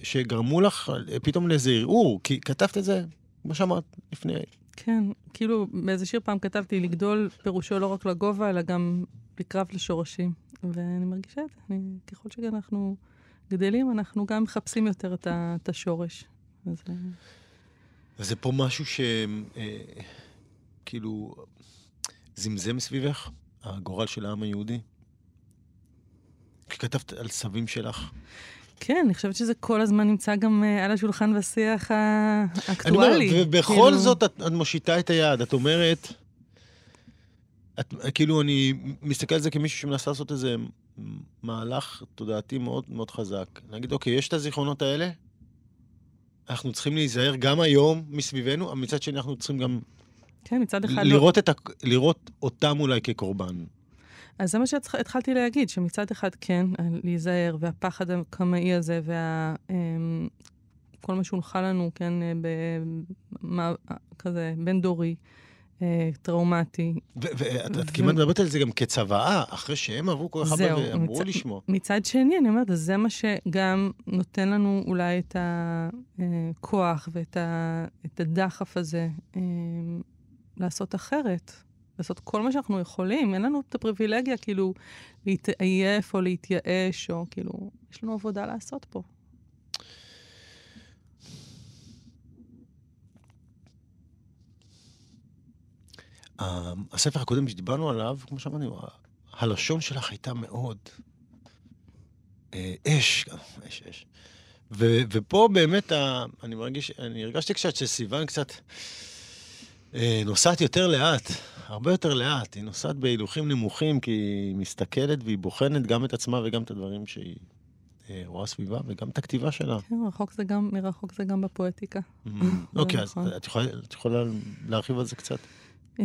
שגרמו לך פתאום לאיזה ערעור, כי כתבת את זה, כמו שאמרת לפני כן, כאילו באיזה שיר פעם כתבתי, לגדול פירושו לא רק לגובה, אלא גם לקרב לשורשים. ואני מרגישה את זה, ככל שאנחנו גדלים, אנחנו גם מחפשים יותר את, ה, את השורש. אז... אה, וזה פה משהו שכאילו אה, זמזם סביבך, הגורל של העם היהודי? כי כתבת על סבים שלך. כן, אני חושבת שזה כל הזמן נמצא גם uh, על השולחן בשיח האקטואלי. אני אומר, ובכל כאילו... זאת את, את מושיטה את היד, את אומרת, את, כאילו, אני מסתכל על זה כמישהו שמנסה לעשות איזה מהלך תודעתי מאוד מאוד חזק. נגיד, אוקיי, יש את הזיכרונות האלה, אנחנו צריכים להיזהר גם היום מסביבנו, אבל מצד שני אנחנו צריכים גם... כן, מצד אחד... לא- לראות, לא... את ה... לראות אותם אולי כקורבן. אז זה מה שהתחלתי להגיד, שמצד אחד כן, להיזהר, והפחד הקמאי הזה, וכל אמ, מה שהונחה לנו, כן, מה, כזה בין-דורי, אה, טראומטי. ואת כמעט מדברת על זה גם כצוואה, אחרי שהם עברו כל כך הרבה ואמרו מצ... לשמוע. מצד שני, אני אומרת, זה מה שגם נותן לנו אולי את הכוח ואת הדחף הזה אה, לעשות אחרת. לעשות כל מה שאנחנו יכולים. אין לנו את הפריבילגיה כאילו להתעייף או להתייאש, או כאילו, יש לנו עבודה לעשות פה. הספר הקודם שדיברנו עליו, כמו שאמרתי, הלשון שלך הייתה מאוד אה, אש, אש, אש. ופה באמת, אני מרגיש, אני הרגשתי קצת שסיוון קצת אה, נוסעת יותר לאט, הרבה יותר לאט. היא נוסעת בהילוכים נמוכים, כי היא מסתכלת והיא בוחנת גם את עצמה וגם את הדברים שהיא אה, רואה סביבה, וגם את הכתיבה שלה. כן, רחוק זה גם, מרחוק זה גם בפואטיקה. Mm-hmm. אוקיי, אז נכון. את יכולה, את יכולה להרחיב על זה קצת? אה,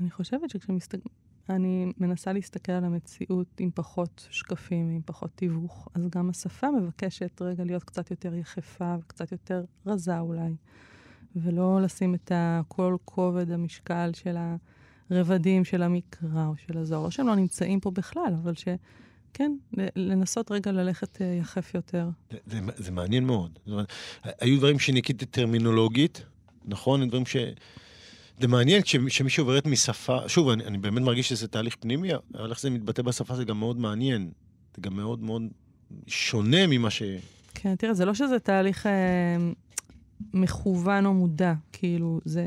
אני חושבת שכשמסתכל... אני מנסה להסתכל על המציאות עם פחות שקפים, עם פחות תיווך. אז גם השפה מבקשת רגע להיות קצת יותר יחפה וקצת יותר רזה אולי. ולא לשים את כל כובד המשקל של הרבדים של המקרא או של הזוהר. לא שהם לא נמצאים פה בכלל, אבל שכן, לנסות רגע ללכת אה, יחף יותר. זה, זה, זה מעניין מאוד. זאת אומרת, היו דברים שניקיתי טרמינולוגית, נכון? דברים ש... זה מעניין כשמישהו עוברת משפה, שוב, אני, אני באמת מרגיש שזה תהליך פנימי, אבל איך זה מתבטא בשפה זה גם מאוד מעניין. זה גם מאוד מאוד שונה ממה ש... כן, תראה, זה לא שזה תהליך אה, מכוון או מודע, כאילו, זה...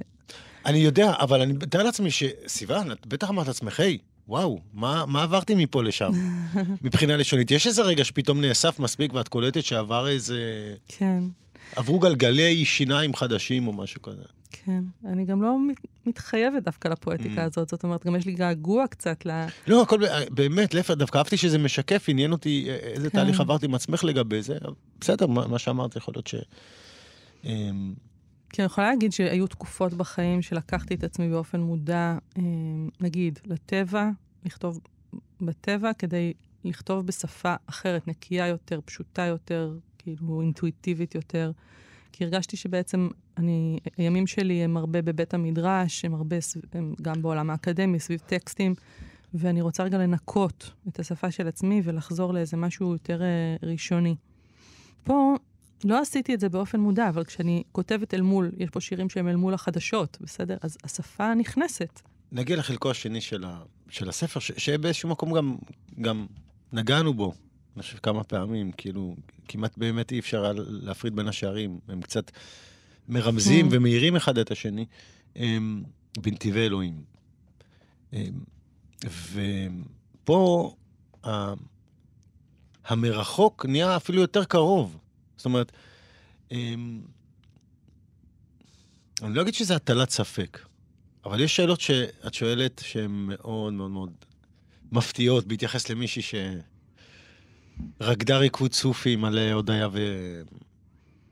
אני יודע, אבל אני מתאר לעצמי שסיוון, את בטח אמרת לעצמך, היי, וואו, מה, מה עברתי מפה לשם? מבחינה לשונית. יש איזה רגע שפתאום נאסף מספיק ואת קולטת שעבר איזה... כן. עברו גלגלי שיניים חדשים או משהו כזה. כן, אני גם לא מתחייבת דווקא לפואטיקה mm. הזאת, זאת אומרת, גם יש לי געגוע קצת ל... לא, הכל באמת, להפך, דווקא אהבתי שזה משקף, עניין אותי איזה כן. תהליך עברתי עם עצמך לגבי זה. בסדר, מה, מה שאמרת יכול להיות ש... אמ, כי אני יכולה להגיד שהיו תקופות בחיים שלקחתי את עצמי באופן מודע, אמ, נגיד, לטבע, לכתוב בטבע, כדי לכתוב בשפה אחרת, נקייה יותר, פשוטה יותר, כאילו אינטואיטיבית יותר. כי הרגשתי שבעצם אני, הימים שלי הם הרבה בבית המדרש, הם הרבה, הם גם בעולם האקדמי, סביב טקסטים, ואני רוצה רגע לנקות את השפה של עצמי ולחזור לאיזה משהו יותר uh, ראשוני. פה לא עשיתי את זה באופן מודע, אבל כשאני כותבת אל מול, יש פה שירים שהם אל מול החדשות, בסדר? אז השפה נכנסת. נגיע לחלקו השני של, ה, של הספר, ש, שבאיזשהו מקום גם, גם נגענו בו, אני חושב כמה פעמים, כאילו, כמעט באמת אי אפשר להפריד בין השערים. הם קצת מרמזים mm. ומאירים אחד את השני. הם בנתיבי אלוהים. ופה המרחוק נהיה אפילו יותר קרוב. זאת אומרת, אני לא אגיד שזה הטלת ספק, אבל יש שאלות שאת שואלת שהן מאוד מאוד מאוד מפתיעות בהתייחס למישהי שרקדה ריקוד סופי מלא הודיה ו...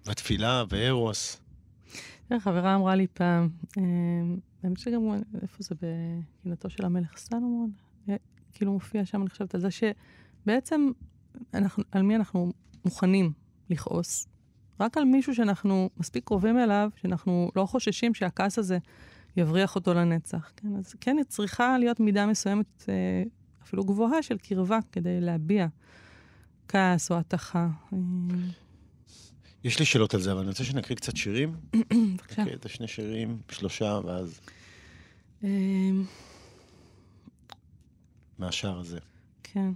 ותפילה וארוס. חברה אמרה לי פעם, האמת שגם, איפה זה, בקינתו של המלך סלומון? אה, כאילו מופיע שם, אני חושבת על זה שבעצם, אנחנו, על מי אנחנו מוכנים לכעוס? רק על מישהו שאנחנו מספיק קרובים אליו, שאנחנו לא חוששים שהכעס הזה יבריח אותו לנצח. כן? אז כן, צריכה להיות מידה מסוימת, אה, אפילו גבוהה, של קרבה כדי להביע כעס או התכה. יש לי שאלות על זה, אבל אני רוצה שנקריא קצת שירים. בבקשה. נקריא את השני שירים, שלושה, ואז... אמ. מהשער הזה. כן.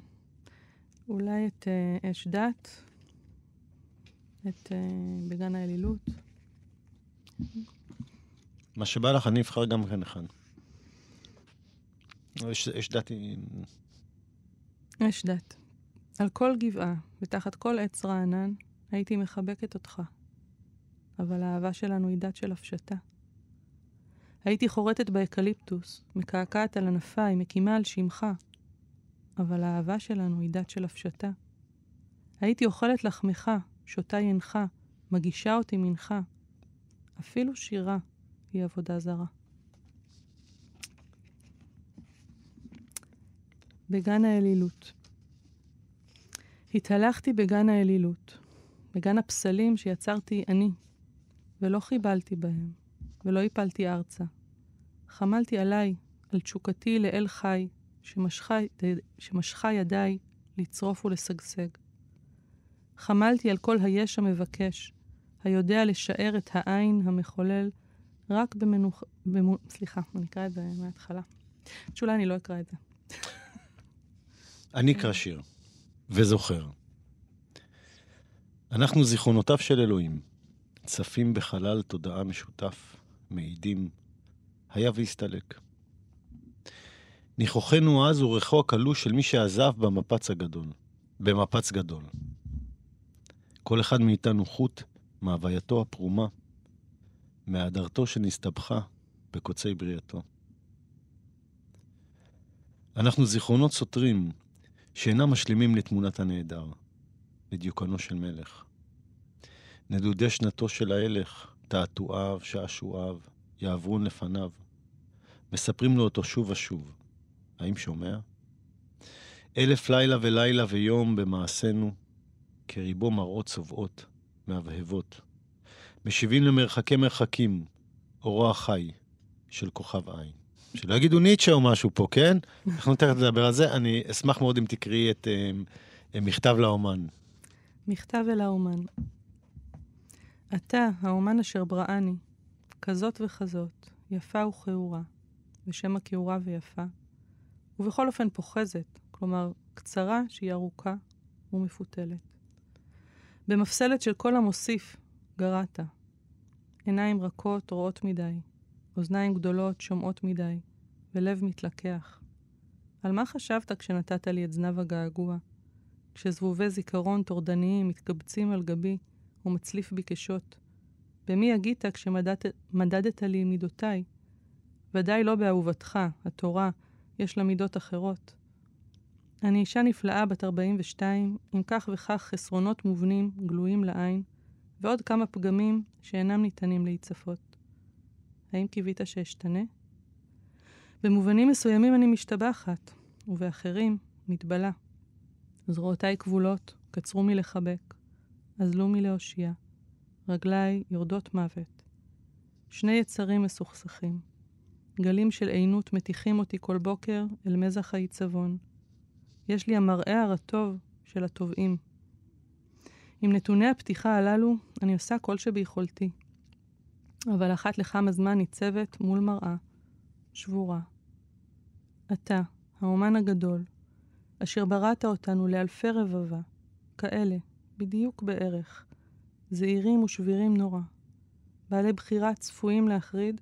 אולי את אש דת, את uh, בגן האלילות. מה שבא לך, אני אבחר גם כן אחד. יש, יש דת היא... יש דת. על כל גבעה, ותחת כל עץ רענן, הייתי מחבקת אותך. אבל האהבה שלנו היא דת של הפשטה. הייתי חורטת באקליפטוס, מקעקעת על ענפיי, מקימה על שמך. אבל האהבה שלנו היא דת של הפשטה. הייתי אוכלת לחמך, שותה יינך, מגישה אותי מנחה. אפילו שירה היא עבודה זרה. בגן האלילות. התהלכתי בגן האלילות, בגן הפסלים שיצרתי אני. ולא חיבלתי בהם, ולא הפלתי ארצה. חמלתי עליי, על תשוקתי לאל חי, שמשכה, שמשכה ידיי לצרוף ולשגשג. חמלתי על כל היש המבקש, היודע לשער את העין המחולל רק במנוח... במו... סליחה, אני אקרא את זה מההתחלה. שאולי אני לא אקרא את זה. אני אקרא שיר, וזוכר. אנחנו זיכרונותיו של אלוהים, צפים בחלל תודעה משותף, מעידים, היה והסתלק. ניחוחנו אז הוא ריחו הקלוש של מי שעזב במפץ הגדול, במפץ גדול. כל אחד מאיתנו חוט מהווייתו הפרומה, מהדרתו שנסתבכה בקוצי בריאתו. אנחנו זיכרונות סותרים שאינם משלימים לתמונת הנעדר, לדיוקנו של מלך. נדודי שנתו של ההלך, תעתועיו, שעשועיו, יעברון לפניו. מספרים לו אותו שוב ושוב. האם שומע? אלף לילה ולילה ויום במעשינו, כריבו מראות צובעות, מהבהבות. משיבים למרחקי מרחקים, אורו החי של כוכב עין. שלא יגידו ניטשה או משהו פה, כן? אנחנו תכף נדבר על זה. אני אשמח מאוד אם תקראי את uh, מכתב לאומן. מכתב אל האומן. אתה, האומן אשר בראני, כזאת וכזאת, יפה וכעורה, ושם הכעורה ויפה, ובכל אופן פוחזת, כלומר, קצרה שהיא ארוכה ומפותלת. במפסלת של כל המוסיף, גרעת. עיניים רכות רואות מדי, אוזניים גדולות שומעות מדי, ולב מתלקח. על מה חשבת כשנתת לי את זנב הגעגוע? כשזבובי זיכרון טורדניים מתקבצים על גבי ומצליף בי כשוט. במי הגית כשמדדת לי מידותיי? ודאי לא באהובתך, התורה, יש לה מידות אחרות. אני אישה נפלאה בת 42, עם כך וכך חסרונות מובנים, גלויים לעין, ועוד כמה פגמים שאינם ניתנים להיצפות. האם קיווית שאשתנה? במובנים מסוימים אני משתבחת, ובאחרים מתבלה. זרועותיי כבולות, קצרו מלחבק, אזלו מלהושיע, רגליי יורדות מוות. שני יצרים מסוכסכים. גלים של עינות מתיחים אותי כל בוקר אל מזח העיצבון. יש לי המראה הרטוב של התובעים. עם נתוני הפתיחה הללו, אני עושה כל שביכולתי. אבל אחת לכמה זמן ניצבת מול מראה, שבורה. אתה, האומן הגדול, אשר בראת אותנו לאלפי רבבה, כאלה, בדיוק בערך, זעירים ושבירים נורא, בעלי בחירה צפויים להחריד,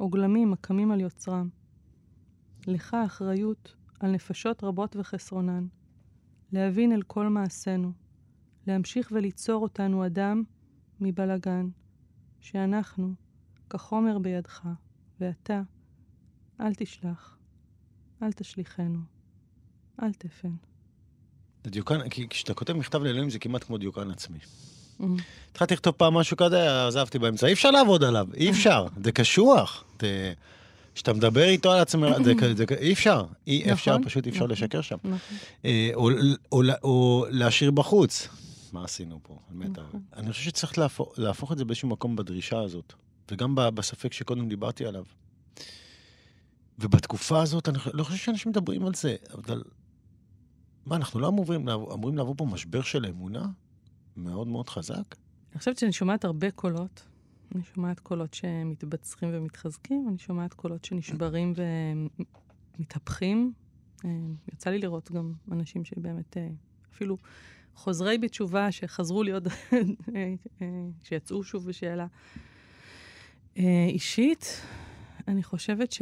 או גלמים הקמים על יוצרם. לך אחריות על נפשות רבות וחסרונן, להבין אל כל מעשינו, להמשיך וליצור אותנו אדם מבלגן, שאנחנו, כחומר בידך, ואתה, אל תשלח, אל תשליכנו, אל תפן. זה דיוקן, כי כשאתה כותב מכתב לאלוהים זה כמעט כמו דיוקן עצמי. התחלתי לכתוב פעם משהו כזה, עזבתי באמצע, אי אפשר לעבוד עליו, אי אפשר, זה קשוח. כשאתה מדבר איתו על עצמך, אי אפשר, אי נכון, אפשר, פשוט אי אפשר נכון, לשקר שם. נכון. אה, או להשאיר בחוץ. מה עשינו פה? אני חושב שצריך להפוך את זה באיזשהו מקום בדרישה הזאת, וגם בספק שקודם דיברתי עליו. ובתקופה הזאת, אני לא חושב שאנשים מדברים על זה, אבל מה, אנחנו לא אמורים, אמורים לעבור פה משבר של אמונה מאוד מאוד חזק? אני חושבת שאני שומעת הרבה קולות. אני שומעת קולות שמתבצרים ומתחזקים, אני שומעת קולות שנשברים ומתהפכים. אה, יצא לי לראות גם אנשים שבאמת אה, אפילו חוזרי בתשובה שחזרו עוד, אה, שיצאו שוב בשאלה. אישית, אני חושבת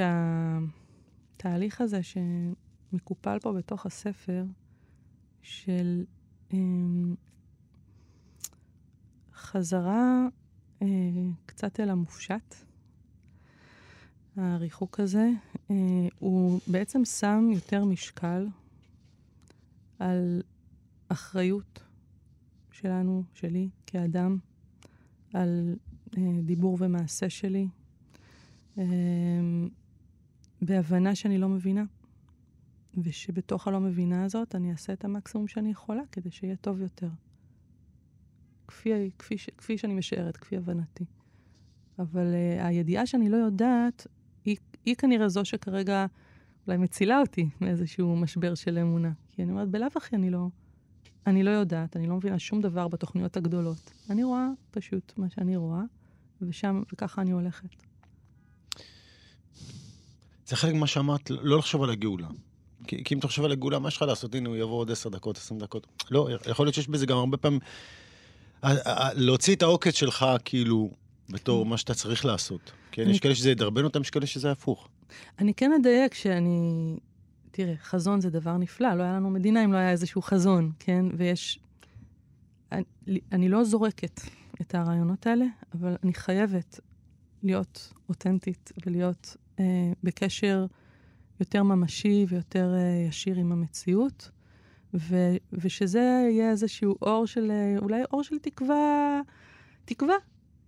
שהתהליך הזה שמקופל פה בתוך הספר, של חזרה קצת אל המופשט. הריחוק הזה, אה, הוא בעצם שם יותר משקל על אחריות שלנו, שלי, כאדם, על אה, דיבור ומעשה שלי, אה, בהבנה שאני לא מבינה. ושבתוך הלא מבינה הזאת אני אעשה את המקסימום שאני יכולה כדי שיהיה טוב יותר. כפי, כפי, כפי שאני משערת, כפי הבנתי. אבל uh, הידיעה שאני לא יודעת, היא, היא כנראה זו שכרגע אולי מצילה אותי מאיזשהו משבר של אמונה. כי אני אומרת, בלאו הכי אני לא, אני לא יודעת, אני לא מבינה שום דבר בתוכניות הגדולות. אני רואה פשוט מה שאני רואה, ושם, וככה אני הולכת. זה חלק ממה שאמרת, לא לחשוב על הגאולה. כי, כי אם אתה חושב על הגאולה, מה יש לך לעשות? הנה, הוא יבוא עוד עשר דקות, עשרים דקות. לא, יכול להיות שיש בזה גם הרבה פעמים... להוציא את העוקץ שלך, כאילו, בתור מה שאתה צריך לעשות. כן, יש כאלה שזה ידרבן אותם, יש כאלה שזה הפוך. אני כן אדייק שאני... תראה, חזון זה דבר נפלא, לא היה לנו מדינה אם לא היה איזשהו חזון, כן? ויש... אני, אני לא זורקת את הרעיונות האלה, אבל אני חייבת להיות אותנטית ולהיות אה, בקשר יותר ממשי ויותר אה, ישיר עם המציאות, ו, ושזה יהיה איזשהו אור של, אולי אור של תקווה, תקווה,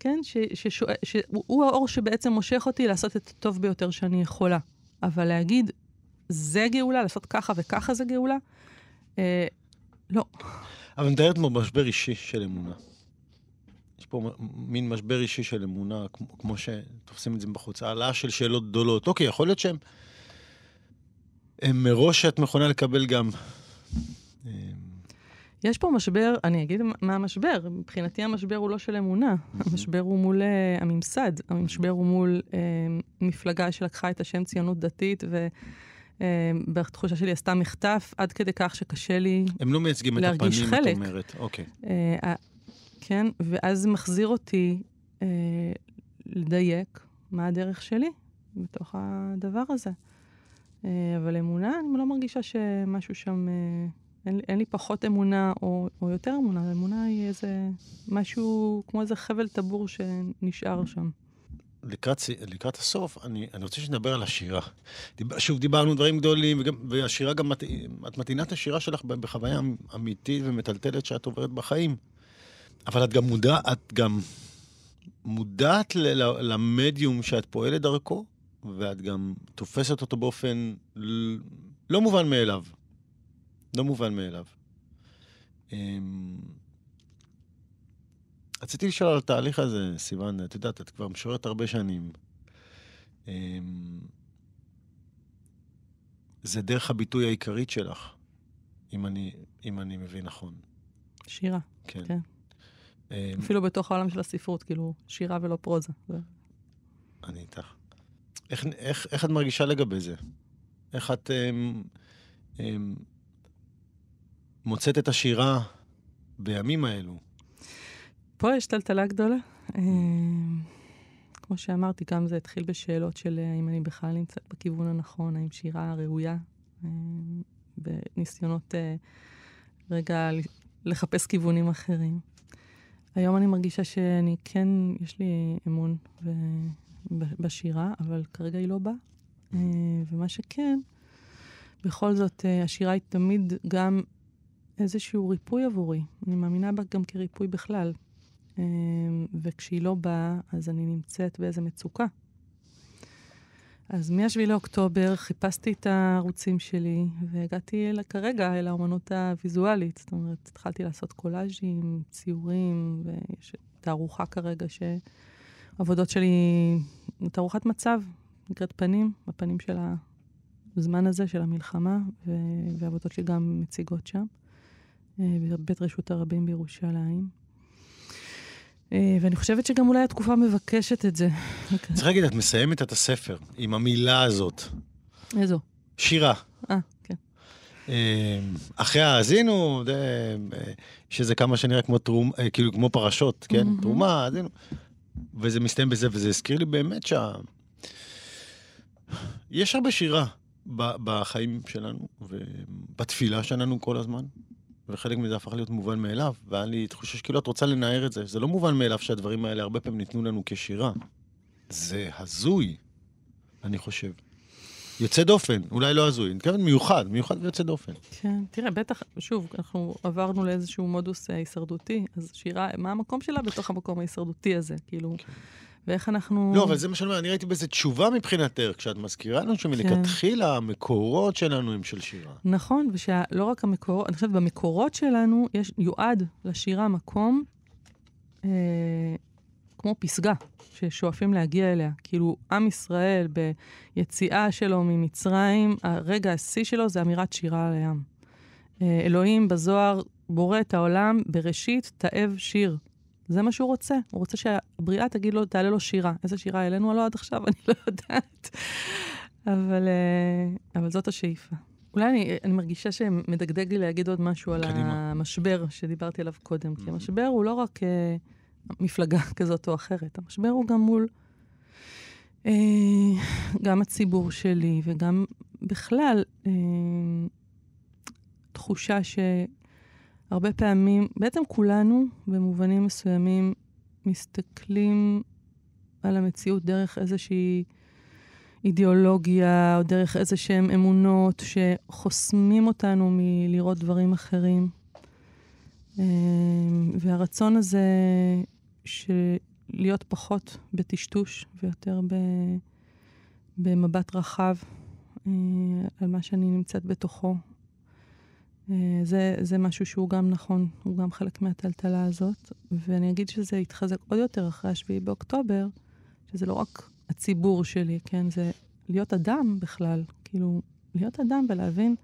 כן? ש, ששואל, שהוא האור שבעצם מושך אותי לעשות את הטוב ביותר שאני יכולה. אבל להגיד, זה גאולה, לעשות ככה וככה זה גאולה, אה, לא. אבל מתארת כמו משבר אישי של אמונה. יש פה מין משבר אישי של אמונה, כמו, כמו שתופסים את זה בחוץ. העלאה של שאלות גדולות. אוקיי, יכול להיות שהם... הם מראש את מכונה לקבל גם... אה, יש פה משבר, אני אגיד מה המשבר. מבחינתי המשבר הוא לא של אמונה, המשבר הוא מול uh, הממסד, המשבר הוא מול uh, מפלגה שלקחה את השם ציונות דתית, ובתחושה uh, שלי עשתה מחטף, עד כדי כך שקשה לי להרגיש חלק. הם לא מייצגים את הפנים, את אומרת, אוקיי. Uh, uh, כן, ואז מחזיר אותי uh, לדייק מה הדרך שלי בתוך הדבר הזה. Uh, אבל אמונה, אני לא מרגישה שמשהו שם... Uh, אין, אין לי פחות אמונה או, או יותר אמונה, אמונה היא איזה משהו, כמו איזה חבל טבור שנשאר שם. לקראת, לקראת הסוף, אני, אני רוצה שנדבר על השירה. דיב, שוב, דיברנו דברים גדולים, וגם, והשירה גם, את מטעינה את השירה שלך בחוויה אמיתית ומטלטלת שאת עוברת בחיים. אבל את גם מודעת, את גם מודעת ל, ל, למדיום שאת פועלת דרכו, ואת גם תופסת אותו באופן לא מובן מאליו. לא מובן מאליו. אמ, רציתי לשאול על התהליך הזה, סיוון, את יודעת, את כבר משוררת הרבה שנים. אמ, זה דרך הביטוי העיקרית שלך, אם אני, אם אני מבין נכון. שירה. כן. כן. אמ, אפילו בתוך העולם של הספרות, כאילו, שירה ולא פרוזה. אני איתך. איך, איך, איך את מרגישה לגבי זה? איך את... אמ, אמ, מוצאת את השירה בימים האלו? פה יש טלטלה גדולה. אה, כמו שאמרתי, גם זה התחיל בשאלות של אה, האם אני בכלל נמצאת בכיוון הנכון, האם שירה ראויה, אה, בניסיונות רגע לחפש כיוונים אחרים. היום אני מרגישה שאני כן, יש לי אמון בשירה, אבל כרגע היא לא באה. ומה שכן, בכל זאת, השירה היא תמיד גם איזשהו ריפוי עבורי. אני מאמינה בה גם כריפוי בכלל. אמ, וכשהיא לא באה, אז אני נמצאת באיזו מצוקה. אז מ-7 לאוקטובר חיפשתי את הערוצים שלי, והגעתי אל, כרגע אל האומנות הוויזואלית. זאת אומרת, התחלתי לעשות קולאז'ים, ציורים, ויש תערוכה כרגע שעבודות שלי, תערוכת מצב, נקראת פנים, הפנים של הזמן הזה, של המלחמה, ועבודות שלי גם מציגות שם. בבית רשות הרבים בירושלים. אה, ואני חושבת שגם אולי התקופה מבקשת את זה. צריך להגיד, את מסיימת את הספר עם המילה הזאת. איזו? שירה. אה, כן. אה, אחרי האזינו, שזה כמה שנראה כמו תרום, אה, כאילו כמו פרשות, כן? תרומה, האזינו. וזה מסתיים בזה, וזה הזכיר לי באמת שה... יש הרבה שירה בחיים שלנו, ובתפילה שלנו כל הזמן. וחלק מזה הפך להיות מובן מאליו, והיה לי תחושה שכאילו את רוצה לנער את זה. זה לא מובן מאליו שהדברים האלה הרבה פעמים ניתנו לנו כשירה. זה הזוי, אני חושב. יוצא דופן, אולי לא הזוי, אני מתכוון מיוחד, מיוחד ויוצא דופן. כן, תראה, בטח, שוב, אנחנו עברנו לאיזשהו מודוס הישרדותי, אז שירה, מה המקום שלה בתוך המקום ההישרדותי הזה? כאילו, כן. ואיך אנחנו... לא, אבל זה מה שאני אומר, אני ראיתי בזה תשובה מבחינתך, כשאת מזכירה לנו שמלכתחילה כן. המקורות שלנו הם של שירה. נכון, ושלא רק המקורות, אני חושבת, במקורות שלנו יש, יועד לשירה מקום, אה, כמו כמו פסגה ששואפים להגיע אליה. כאילו, עם ישראל ביציאה שלו ממצרים, הרגע השיא שלו זה אמירת שירה על הים. אה, אלוהים בזוהר בורא את העולם, בראשית תאב שיר. זה מה שהוא רוצה. הוא רוצה שהבריאה תגיד לו, תעלה לו שירה. איזה שירה העלינו עלו עד עכשיו? אני לא יודעת. אבל, אה, אבל זאת השאיפה. אולי אני, אני מרגישה שמדגדג לי להגיד עוד משהו על קדימה. המשבר שדיברתי עליו קודם. Mm-hmm. כי המשבר הוא לא רק uh, מפלגה כזאת או אחרת, המשבר הוא גם מול uh, גם הציבור שלי וגם בכלל uh, תחושה שהרבה פעמים, בעצם כולנו במובנים מסוימים מסתכלים על המציאות דרך איזושהי... אידיאולוגיה או דרך איזה שהן אמונות שחוסמים אותנו מלראות דברים אחרים. אמ, והרצון הזה של להיות פחות בטשטוש ויותר ב, במבט רחב אה, על מה שאני נמצאת בתוכו. אה, זה, זה משהו שהוא גם נכון, הוא גם חלק מהטלטלה הזאת. ואני אגיד שזה התחזק עוד יותר אחרי השביעי באוקטובר, שזה לא רק הציבור שלי, כן? זה להיות אדם בכלל. כאילו, להיות אדם ולהבין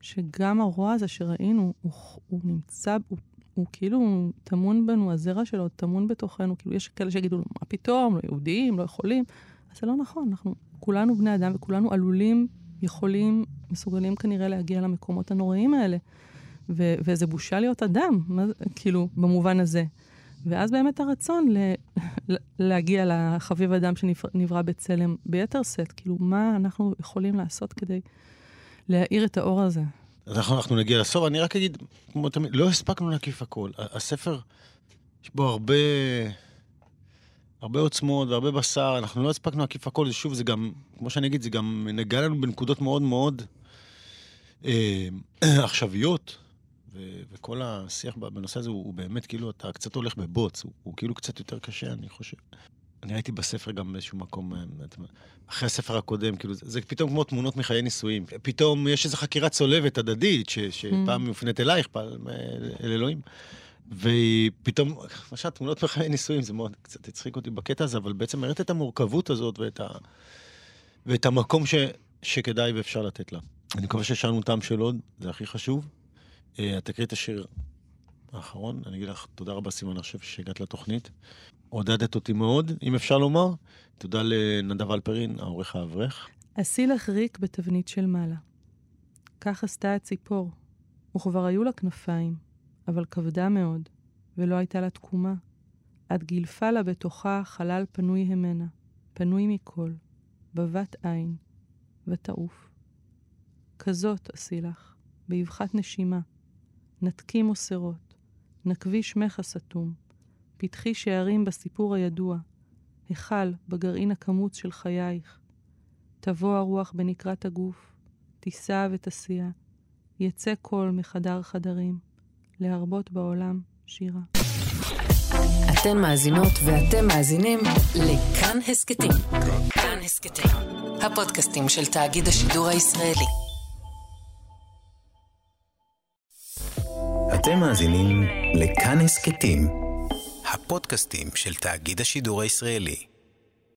שגם הרוע הזה שראינו, הוא, הוא נמצא, הוא, הוא כאילו טמון בנו, הזרע שלו טמון בתוכנו. כאילו, יש כאלה שיגידו, מה פתאום, לא יהודים, לא יכולים. אז זה לא נכון, אנחנו כולנו בני אדם וכולנו עלולים, יכולים, מסוגלים כנראה להגיע למקומות הנוראים האלה. ו- וזה בושה להיות אדם, מה, כאילו, במובן הזה. ואז באמת הרצון ל- להגיע לחביב אדם שנברא בצלם ביתר שאת, כאילו, מה אנחנו יכולים לעשות כדי להאיר את האור הזה? אז אנחנו, אנחנו נגיע לסוף, אני רק אגיד, כמו תמיד, לא הספקנו להקיף הכל. הספר, יש בו הרבה, הרבה עוצמות והרבה בשר, אנחנו לא הספקנו להקיף הכל, שוב, זה גם, כמו שאני אגיד, זה גם נגע לנו בנקודות מאוד מאוד אה, עכשוויות. ו- וכל השיח בנושא הזה הוא, הוא באמת כאילו, אתה קצת הולך בבוץ, הוא, הוא כאילו קצת יותר קשה, אני חושב. אני ראיתי בספר גם באיזשהו מקום, אה, אחרי הספר הקודם, כאילו, זה, זה פתאום כמו תמונות מחיי נישואים. פתאום יש איזו חקירה צולבת הדדית, ש, שפעם mm. מופנית אלייך, פעם אה, אל אלוהים. ופתאום, למשל, תמונות מחיי נישואים, זה מאוד קצת הצחיק אותי בקטע הזה, אבל בעצם הראית את המורכבות הזאת ואת, ה, ואת המקום ש, שכדאי ואפשר לתת לה. אני מקווה שהשארנו טעם של עוד, זה הכי חשוב. אה, את תקריא את השיר האחרון. אני אגיד לך תודה רבה, סימון, אני חושב שהגעת לתוכנית. עודדת אותי מאוד, אם אפשר לומר. תודה לנדב אלפרין, העורך האברך. עשי לך ריק בתבנית של מעלה. כך עשתה הציפור, וכבר היו לה כנפיים, אבל כבדה מאוד, ולא הייתה לה תקומה. עד גילפה לה בתוכה חלל פנוי המנה, פנוי מכל, בבת עין, ותעוף. כזאת עשי לך, באבחת נשימה, נתקי מוסרות, נקבי שמך הסתום, פתחי שערים בסיפור הידוע, היכל בגרעין הקמוץ של חייך. תבוא הרוח בנקרת הגוף, תישא ותסיע, יצא קול מחדר חדרים, להרבות בעולם שירה. אתן מאזינות ואתם מאזינים לכאן הסכתים. כאן הסכתים, הפודקאסטים של תאגיד השידור הישראלי. אתם מאזינים לכאן הסכתים, הפודקאסטים של תאגיד השידור הישראלי.